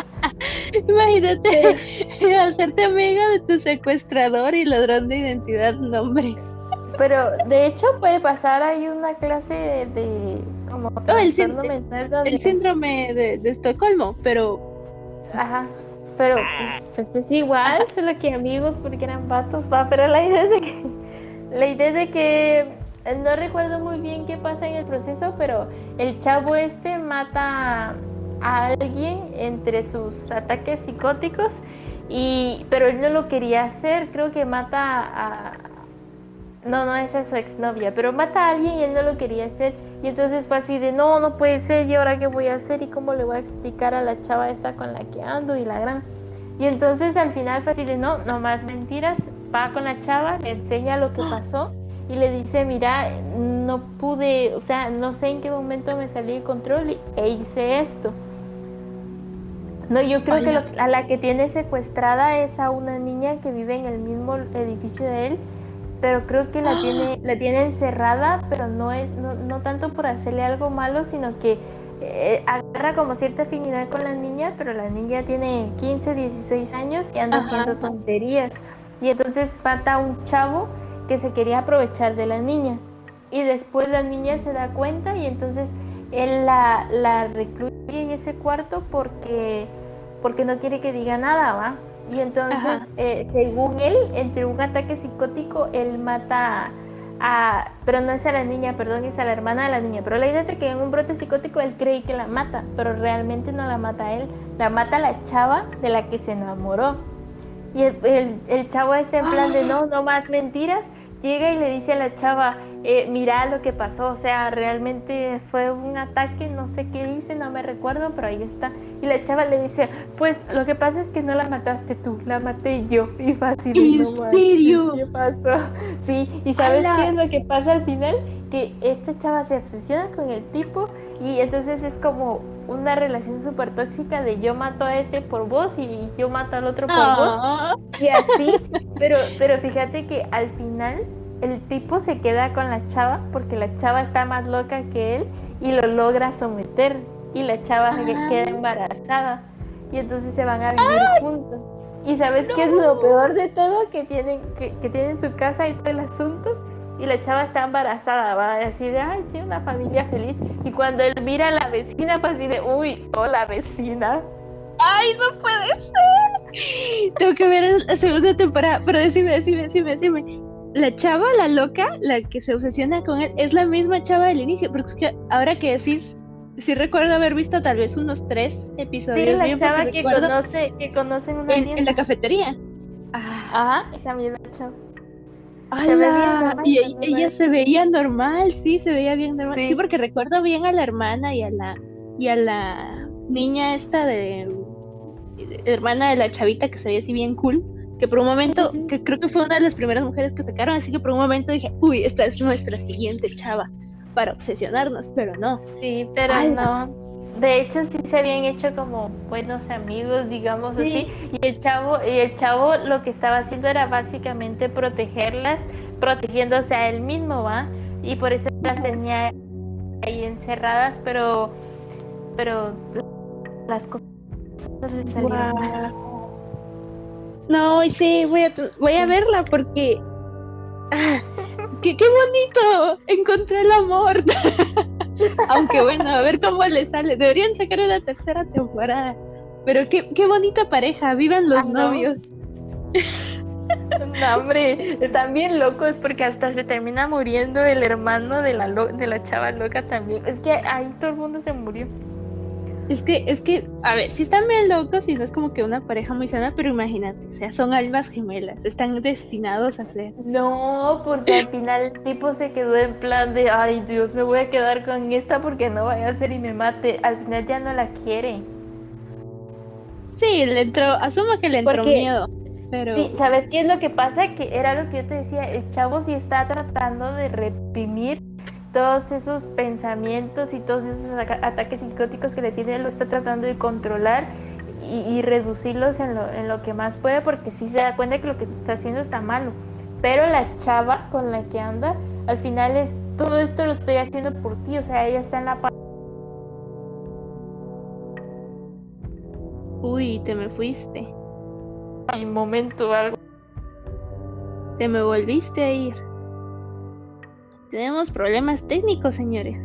Imagínate hacerte amiga de tu secuestrador y ladrón de identidad, nombre. Pero de hecho puede pasar ahí una clase de, como el, mental el síndrome de, de Estocolmo, pero ajá. Pero pues, pues, es igual, solo que amigos porque eran vatos, va, pero la idea es de que la idea es de que no recuerdo muy bien qué pasa en el proceso, pero el chavo este mata a alguien entre sus ataques psicóticos y pero él no lo quería hacer, creo que mata a no, no esa es su exnovia, pero mata a alguien y él no lo quería hacer y entonces fue así de no, no puede ser y ahora qué voy a hacer y cómo le voy a explicar a la chava esta con la que ando y la gran y entonces al final fue así de no, no más mentiras, va con la chava, le enseña lo que pasó y le dice, mira, no pude, o sea, no sé en qué momento me salí de control e hice esto. No, yo creo que a la que tiene secuestrada es a una niña que vive en el mismo edificio de él, pero creo que la tiene, la tiene encerrada, pero no es, no, no tanto por hacerle algo malo, sino que eh, agarra como cierta afinidad con la niña, pero la niña tiene 15, 16 años y anda haciendo tonterías. Y entonces mata a un chavo que se quería aprovechar de la niña. Y después la niña se da cuenta y entonces él la, la recluye en ese cuarto porque, porque no quiere que diga nada, ¿va? Y entonces, eh, según él, entre un ataque psicótico, él mata a, pero no es a la niña, perdón, es a la hermana de la niña. Pero la idea es que en un brote psicótico él cree que la mata, pero realmente no la mata a él, la mata a la chava de la que se enamoró. Y el, el, el chavo está en plan de no, no más mentiras llega y le dice a la chava, eh, mira lo que pasó, o sea, realmente fue un ataque, no sé qué dice, no me recuerdo, pero ahí está. Y la chava le dice, pues lo que pasa es que no la mataste tú, la maté yo. Y fácil. ¿En serio? ¿Qué pasó? Sí, y ¿sabes qué es lo que pasa al final? Que esta chava se obsesiona con el tipo y entonces es como una relación súper tóxica de yo mato a este por vos y yo mato al otro por vos. Ah. Y así, pero, pero fíjate que al final el tipo se queda con la chava porque la chava está más loca que él y lo logra someter y la chava queda embarazada y entonces se van a vivir juntos. Y sabes qué es lo peor de todo que tienen que, que tienen su casa y todo el asunto y la chava está embarazada, va así de, ay, sí, una familia feliz. Y cuando él mira a la vecina, pues así de, uy, hola vecina. ¡Ay, no puede ser! Tengo que ver la segunda temporada, pero decime, decime, decime, decime. La chava, la loca, la que se obsesiona con él, es la misma chava del inicio, porque es que ahora que decís, sí recuerdo haber visto tal vez unos tres episodios. Sí, la chava que conoce, que conocen una en, en la cafetería. Ah, Ajá, esa misma chava. Y ella, se veía normal, sí, se veía bien normal. Sí. Sí. porque recuerdo bien a la hermana y a la y a la niña esta de hermana de la chavita que se veía así bien cool, que por un momento, que creo que fue una de las primeras mujeres que sacaron, así que por un momento dije, uy, esta es nuestra siguiente chava para obsesionarnos, pero no. Sí, pero no. De hecho, sí se habían hecho como buenos amigos, digamos Sí. así. Y el chavo, y el chavo lo que estaba haciendo era básicamente protegerlas, protegiéndose a él mismo, ¿va? Y por eso las tenía ahí encerradas, pero, pero las cosas le salieron mal. No, y sí, voy a, voy a verla porque... ah, qué, ¡Qué bonito! Encontré el amor. Aunque bueno, a ver cómo le sale. Deberían sacar una tercera temporada. Pero qué, qué bonita pareja, vivan los Ah, no. novios. No, hombre, están bien locos porque hasta se termina muriendo el hermano de la, lo- de la chava loca también. Es que ahí todo el mundo se murió. Es que, es que, a ver, si están bien locos y no es como que una pareja muy sana, pero imagínate, o sea, son almas gemelas, están destinados a ser. No, porque al final el tipo se quedó en plan de, ay Dios, me voy a quedar con esta porque no vaya a ser y me mate. Al final ya no la quiere. Sí, le entró, asumo que le entró Porque- miedo, pero Sí, ¿sabes qué es lo que pasa? Que era lo que yo te decía, el chavo sí está tratando de reprimir todos esos pensamientos y todos esos ata- ataques psicóticos que le tiene, lo está tratando de controlar y, y reducirlos en lo, en lo que más puede, porque sí se da cuenta que lo que está haciendo está malo. Pero la chava con la que anda, al final es, todo esto lo estoy haciendo por ti, o sea, ella está en la parte uy, te me fuiste, del momento algo. te me volviste a ir. Tenemos problemas técnicos, señores.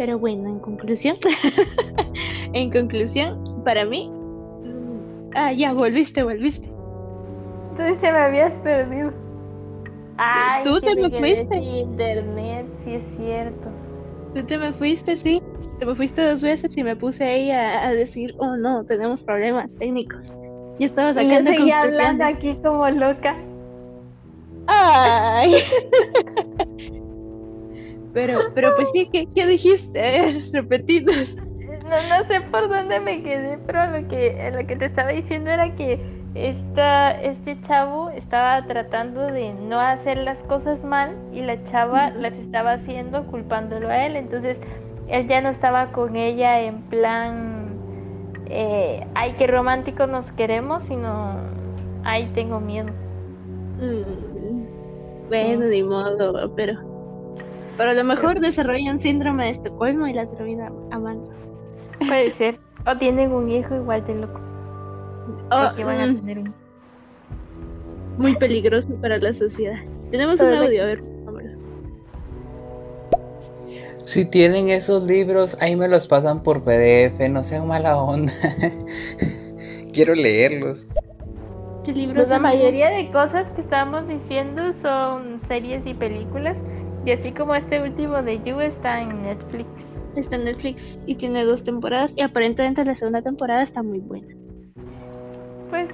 Pero bueno, en conclusión, en conclusión, para mí, ah, ya volviste, volviste. Entonces se me habías perdido. Ay, Tú te me fuiste. internet, sí es cierto. Tú te me fuiste, sí. Te me fuiste dos veces y me puse ahí a, a decir, oh no, tenemos problemas técnicos. Y estaba Y yo sacando seguía hablando aquí como loca. Ay. pero, pero pues sí, ¿qué, qué dijiste? Repetidos. No, no sé por dónde me quedé, pero lo que, lo que te estaba diciendo era que esta, este chavo estaba tratando de no hacer las cosas mal y la chava las estaba haciendo culpándolo a él. Entonces él ya no estaba con ella en plan, eh, ay, qué romántico nos queremos, sino, ay, tengo miedo. Mm, Bueno, ni modo, pero. Pero a lo mejor desarrolla un síndrome de Estocolmo y la termina amando. Puede ser. O tienen un hijo igual de loco. Oh, Porque van a mm, tener un muy peligroso para la sociedad. Tenemos un audio, a ver. Si tienen esos libros, ahí me los pasan por PDF, no sean mala onda. Quiero leerlos. ¿Qué libros Pues la mayoría de cosas que estamos diciendo son series y películas. Y así como este último de You está en Netflix. Está en Netflix y tiene dos temporadas y aparentemente la segunda temporada está muy buena. Pues.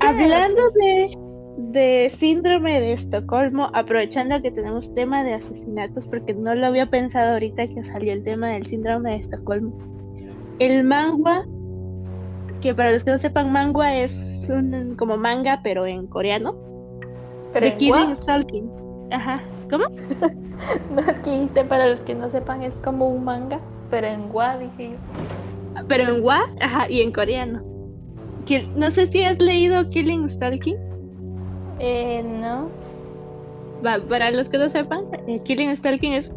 Hablando de, de síndrome de Estocolmo, aprovechando que tenemos tema de asesinatos, porque no lo había pensado ahorita que salió el tema del síndrome de Estocolmo. El manga, que para los que no sepan, manga es un como manga, pero en coreano, Pero en Killing gua- Stalking. Ajá. ¿Cómo? No es que dijiste, para los que no sepan, es como un manga. Pero en gua, dije yo. Pero en wa, ajá, y en coreano. No sé si has leído Killing Stalking. Eh, no. Va, para los que no sepan, eh, Killing Stalking es,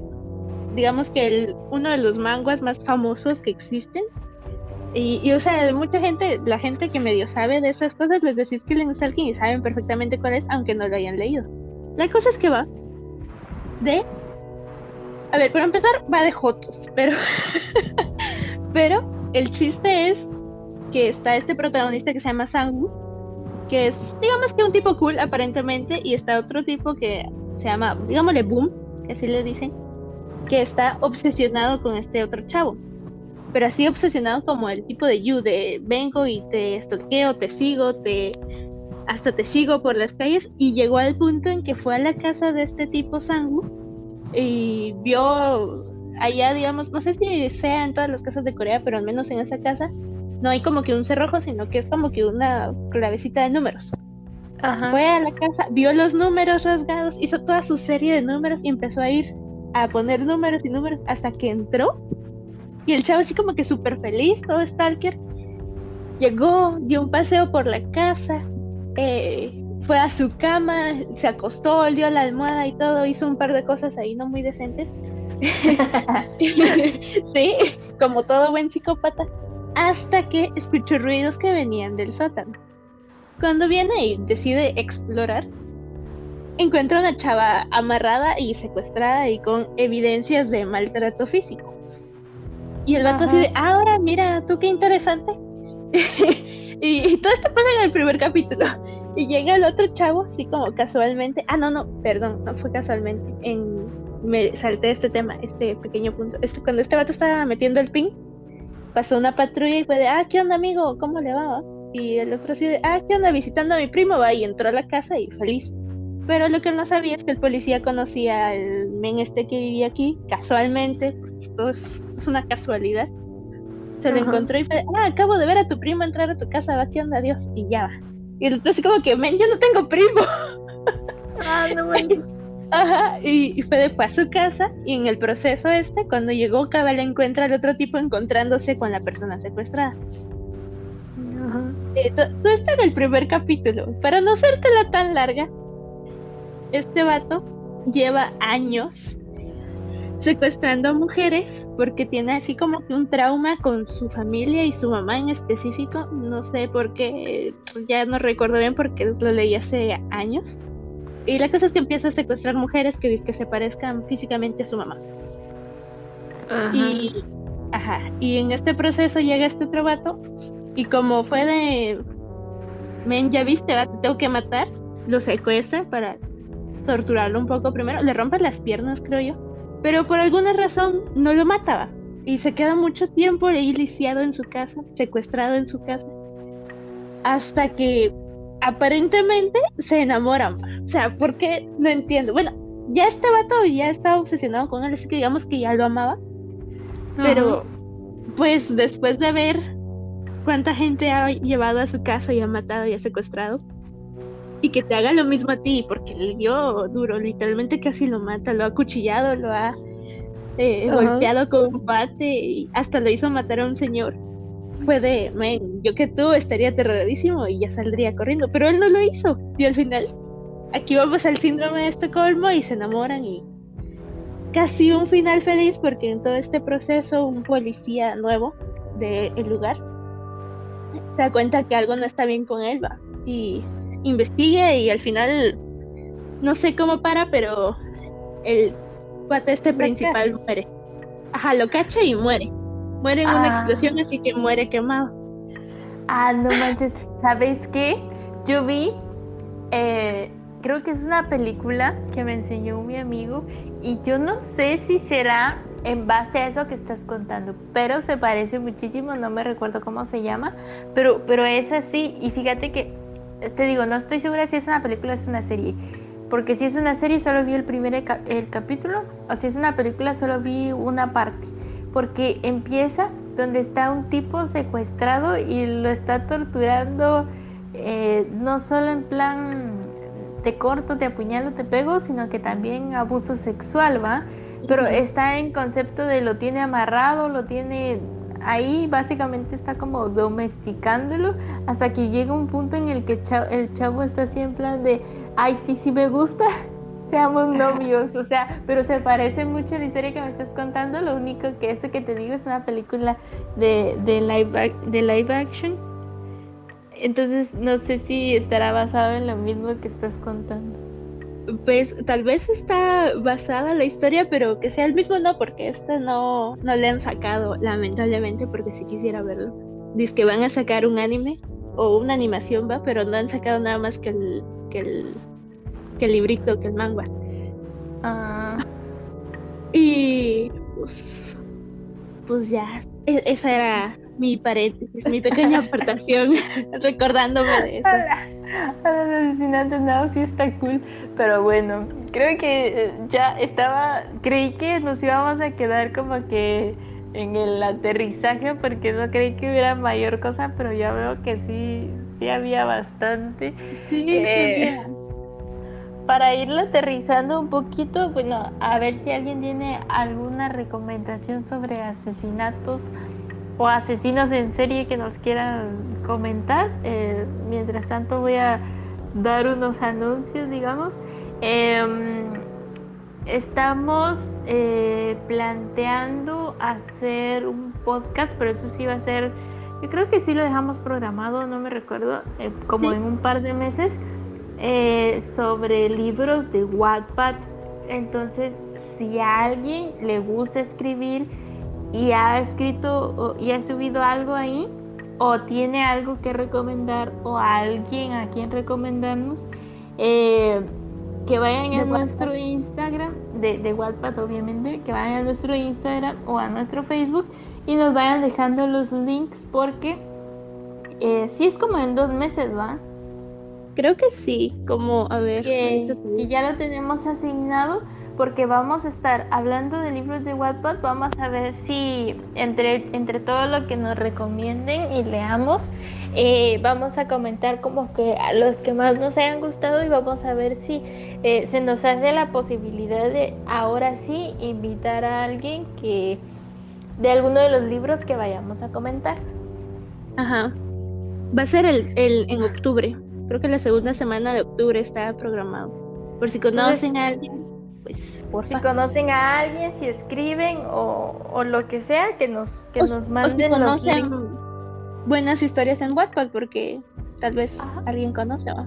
digamos que el, uno de los manguas más famosos que existen. Y, y, o sea, mucha gente, la gente que medio sabe de esas cosas, les decís Killing Stalking y saben perfectamente cuál es, aunque no lo hayan leído. La cosa es que va de. A ver, para empezar, va de Jotos, pero. pero el chiste es que está este protagonista que se llama Sangu, que es, digamos que un tipo cool aparentemente, y está otro tipo que se llama, digámosle Boom, que así le dicen, que está obsesionado con este otro chavo. pero así obsesionado como el tipo de You, de vengo y te stalkeo, te sigo, te hasta te sigo por las calles y llegó al punto en que fue a la casa de este tipo Sangu y vio allá, digamos, no sé si sea en todas las casas de Corea, pero al menos en esa casa no hay como que un cerrojo, sino que es como que una clavecita de números. Fue a la casa, vio los números rasgados, hizo toda su serie de números y empezó a ir a poner números y números hasta que entró. Y el chavo así como que súper feliz, todo stalker. Llegó, dio un paseo por la casa, eh, fue a su cama, se acostó, dio la almohada y todo, hizo un par de cosas ahí no muy decentes. sí, como todo buen psicópata. Hasta que escuchó ruidos que venían del sótano. Cuando viene y decide explorar, encuentra una chava amarrada y secuestrada y con evidencias de maltrato físico. Y el vato así de, ahora mira, tú qué interesante. y, todo esto pasa en el primer capítulo. Y llega el otro chavo, así como casualmente. Ah, no, no, perdón, no fue casualmente. En, me salté este tema, este pequeño punto. Este, cuando este vato estaba metiendo el ping, pasó una patrulla y fue de, ah, ¿qué onda, amigo? ¿Cómo le va? Y el otro así de, ah, ¿qué onda? Visitando a mi primo, va. Y entró a la casa y feliz. Pero lo que no sabía es que el policía conocía al men este que vivía aquí, casualmente, porque esto es, una casualidad. Se lo encontró y fue, ah, acabo de ver a tu primo entrar a tu casa, va, ¿qué onda, Dios? Y ya va. Y el otro así como que, men, yo no tengo primo. Ah, no Ajá, y, fue, fue a su casa y en el proceso este, cuando llegó Cabal encuentra al otro tipo encontrándose con la persona secuestrada. Eh, todo esto en el primer capítulo. Para no hacértela tan larga, este vato lleva años secuestrando a mujeres porque tiene así como que un trauma con su familia y su mamá en específico. No sé por qué, ya no recuerdo bien porque lo leí hace años. Y la cosa es que empieza a secuestrar mujeres que, que se parezcan físicamente a su mamá. Y, ajá, y en este proceso llega este otro vato y como fue de, men, ya viste, te tengo que matar, lo secuestra para torturarlo un poco primero, le rompe las piernas, creo yo, pero por alguna razón no lo mataba y se queda mucho tiempo ahí lisiado en su casa, secuestrado en su casa, hasta que aparentemente se enamoran. O sea, ¿por qué? No entiendo. Bueno, ya este vato ya estaba obsesionado con él, así que digamos que ya lo amaba. Pero, pues después de ver cuánta gente ha llevado a su casa y ha matado y ha secuestrado, y que te haga lo mismo a ti, porque le dio duro, literalmente casi lo mata, lo ha cuchillado, lo ha eh, golpeado con un bate y hasta lo hizo matar a un señor. Fue de, yo que tú estaría aterradísimo y ya saldría corriendo, pero él no lo hizo. Y al final, aquí vamos al síndrome de Estocolmo y se enamoran y casi un final feliz porque en todo este proceso un policía nuevo del lugar se da cuenta que algo no está bien con él, va. Y investigue y al final no sé cómo para, pero el cuate este principal muere. Ajá, lo cacha y muere. Muere en una ah. explosión, así que muere quemado. Ah, no manches. ¿Sabes qué? Yo vi, eh, creo que es una película que me enseñó mi amigo y yo no sé si será en base a eso que estás contando, pero se parece muchísimo, no me recuerdo cómo se llama, pero, pero es así y fíjate que te digo, no estoy segura si es una película o es una serie. Porque si es una serie solo vi el primer el capítulo, o si es una película solo vi una parte. Porque empieza donde está un tipo secuestrado y lo está torturando eh, no solo en plan te corto, te apuñalo, te pego, sino que también abuso sexual, ¿va? Pero está en concepto de lo tiene amarrado, lo tiene ahí básicamente está como domesticándolo hasta que llega un punto en el que el chavo está así en plan de, ay, sí, sí me gusta, seamos novios, o sea, pero se parece mucho a la historia que me estás contando, lo único que eso que te digo es una película de, de, live, de live action, entonces no sé si estará basado en lo mismo que estás contando pues tal vez está basada la historia, pero que sea el mismo no, porque esta no, no le han sacado, lamentablemente, porque si quisiera verlo. Dice que van a sacar un anime o una animación, va, pero no han sacado nada más que el, que el, que el librito, que el manga. Ah. Y pues pues ya, e- esa era mi paréntesis, mi pequeña aportación, recordándome de eso. Para los asesinatos, no, sí está cool. Pero bueno, creo que eh, ya estaba. Creí que nos íbamos a quedar como que en el aterrizaje porque no creí que hubiera mayor cosa, pero ya veo que sí, sí había bastante. Sí, Eh, sabía. Para irlo aterrizando un poquito, bueno, a ver si alguien tiene alguna recomendación sobre asesinatos o asesinos en serie que nos quieran comentar. Eh, mientras tanto voy a dar unos anuncios, digamos. Em, estamos eh, planteando hacer un podcast, pero eso sí va a ser, yo creo que sí lo dejamos programado, no me recuerdo, eh, como Sí. en un par de meses sobre libros de Wattpad. Entonces, si a alguien le gusta escribir y ha escrito y ha subido algo ahí, o tiene algo que recomendar, o a alguien a quien recomendarnos, eh, que vayan De a Wattpad. nuestro Instagram, de, de Wattpad obviamente, que vayan a nuestro Instagram o a nuestro Facebook y nos vayan dejando los links porque eh, sí es como en dos meses, ¿va? Creo que sí, como, a ver, que, que ya lo tenemos asignado porque vamos a estar hablando de libros de Wattpad, vamos a ver si entre, entre todo lo que nos recomienden y leamos, eh, vamos a comentar como que a los que más nos hayan gustado y vamos a ver si eh, se nos hace la posibilidad de ahora sí invitar a alguien que de alguno de los libros que vayamos a comentar. Ajá. Va a ser el, el, en octubre. Creo que la segunda semana de octubre está programado. Por si conocen a alguien, pues Si conocen a alguien, si escriben o, o lo que sea, que nos, que O, nos o si manden los buenas historias en Wattpad, porque tal vez Ajá. alguien conoce, ¿va?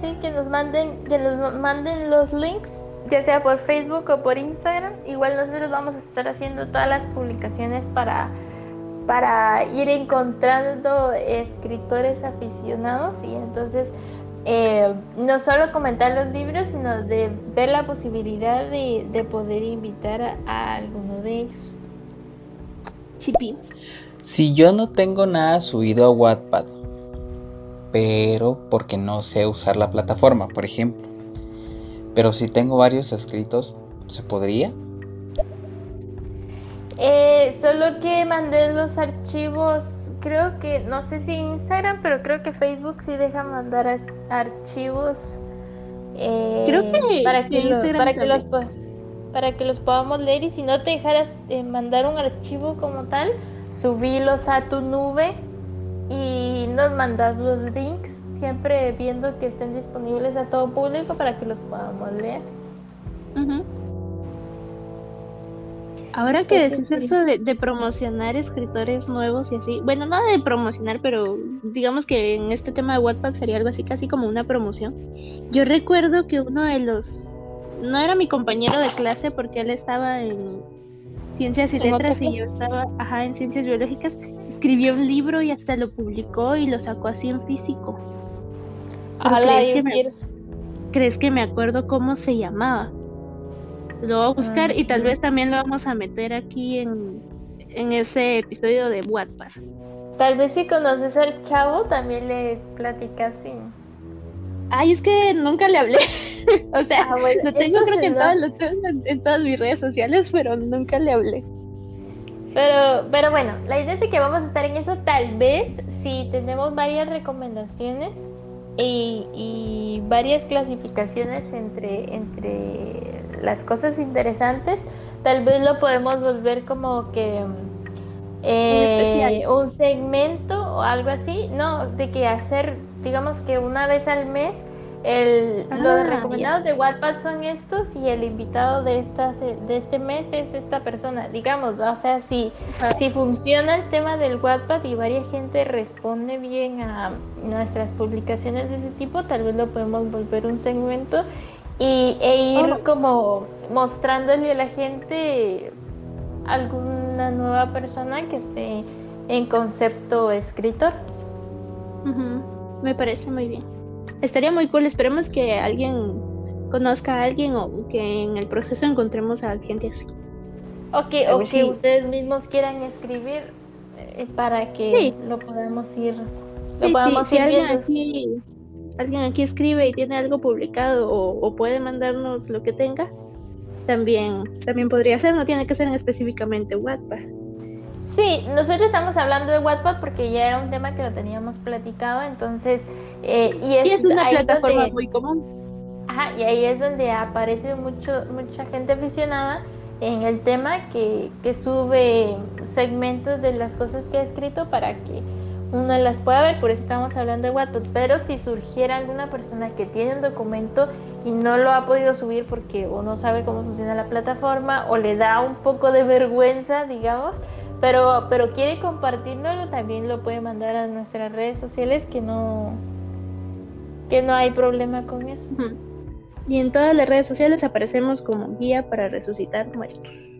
Sí, que nos manden, que nos manden los links, ya sea por Facebook o por Instagram. Igual nosotros vamos a estar haciendo todas las publicaciones para, para ir encontrando escritores aficionados y entonces eh, no solo comentar los libros, sino de ver la posibilidad de, de poder invitar a, a alguno de ellos. Chipi. Si yo no tengo nada subido a Wattpad, pero porque no sé usar la plataforma, por ejemplo. Pero si tengo varios escritos, ¿se podría? Eh, solo que mandé los archivos, creo que, no sé si Instagram, pero creo que Facebook sí deja mandar ar- archivos. eh, Creo que- para que lo- para, que los, para que los podamos leer y si no te dejaras eh, mandar un archivo como tal, subílos a tu nube y nos mandas los links, siempre viendo que estén disponibles a todo público para que los podamos leer. Ujú. Ahora que decís eso de, de promocionar escritores nuevos y así, bueno, no de promocionar, pero digamos que en este tema de Wattpad sería algo así casi como una promoción. Yo recuerdo que uno de los, no era mi compañero de clase porque él estaba en ciencias y ¿En otra letras y yo estaba, ajá, en ciencias biológicas, escribió un libro y hasta lo publicó y lo sacó así en físico. Ala, ¿crees que me- ¿Crees que me acuerdo cómo se llamaba? Lo voy a buscar y tal vez también lo vamos a meter aquí en, en ese episodio de Wattpad. Tal vez si conoces al chavo, también le platicas y... Ay, es que nunca le hablé. o sea, Ah, bueno, lo tengo creo que en todas, da. lo tengo en- en todas mis redes sociales, pero nunca le hablé. Pero, pero bueno, la idea es de que vamos a estar en eso. Tal vez si tenemos varias recomendaciones y, y varias clasificaciones entre, entre las cosas interesantes, tal vez lo podemos volver como que eh, un segmento o algo así. No, de que hacer, digamos que una vez al mes. El, Ah, los recomendados de Wattpad son estos y el invitado de estas de este mes es esta persona, digamos, o sea, si, si funciona el tema del Wattpad y varias gente responde bien a nuestras publicaciones de ese tipo, tal vez lo podemos volver un segmento y, e ir Oh. como mostrándole a la gente alguna nueva persona que esté en concepto escritor. Me parece muy bien. Estaría muy cool. Esperemos que alguien conozca a alguien o que en el proceso encontremos a gente así. O que, A o que ustedes mismos quieran escribir eh, para que Sí. lo podamos ir, lo Sí, podamos ir viendo. aquí, alguien aquí escribe y tiene algo publicado o, o puede mandarnos lo que tenga, también, también podría ser, no tiene que ser en específicamente Wattpad. Sí, nosotros estamos hablando de Wattpad porque ya era un tema que lo teníamos platicado, entonces, eh, y es, Y es una plataforma donde- muy común. Ajá, y ahí es donde aparece mucho, mucha gente aficionada en el tema que, que sube segmentos de las cosas que ha escrito para que uno las pueda ver, por eso estamos hablando de Wattpad, pero si surgiera alguna persona que tiene un documento y no lo ha podido subir porque o no sabe cómo funciona la plataforma o le da un poco de vergüenza, digamos, pero, pero quiere compartirlo, también lo puede mandar a nuestras redes sociales que no, que no hay problema con eso. Y en todas las redes sociales aparecemos como guía para resucitar muertos.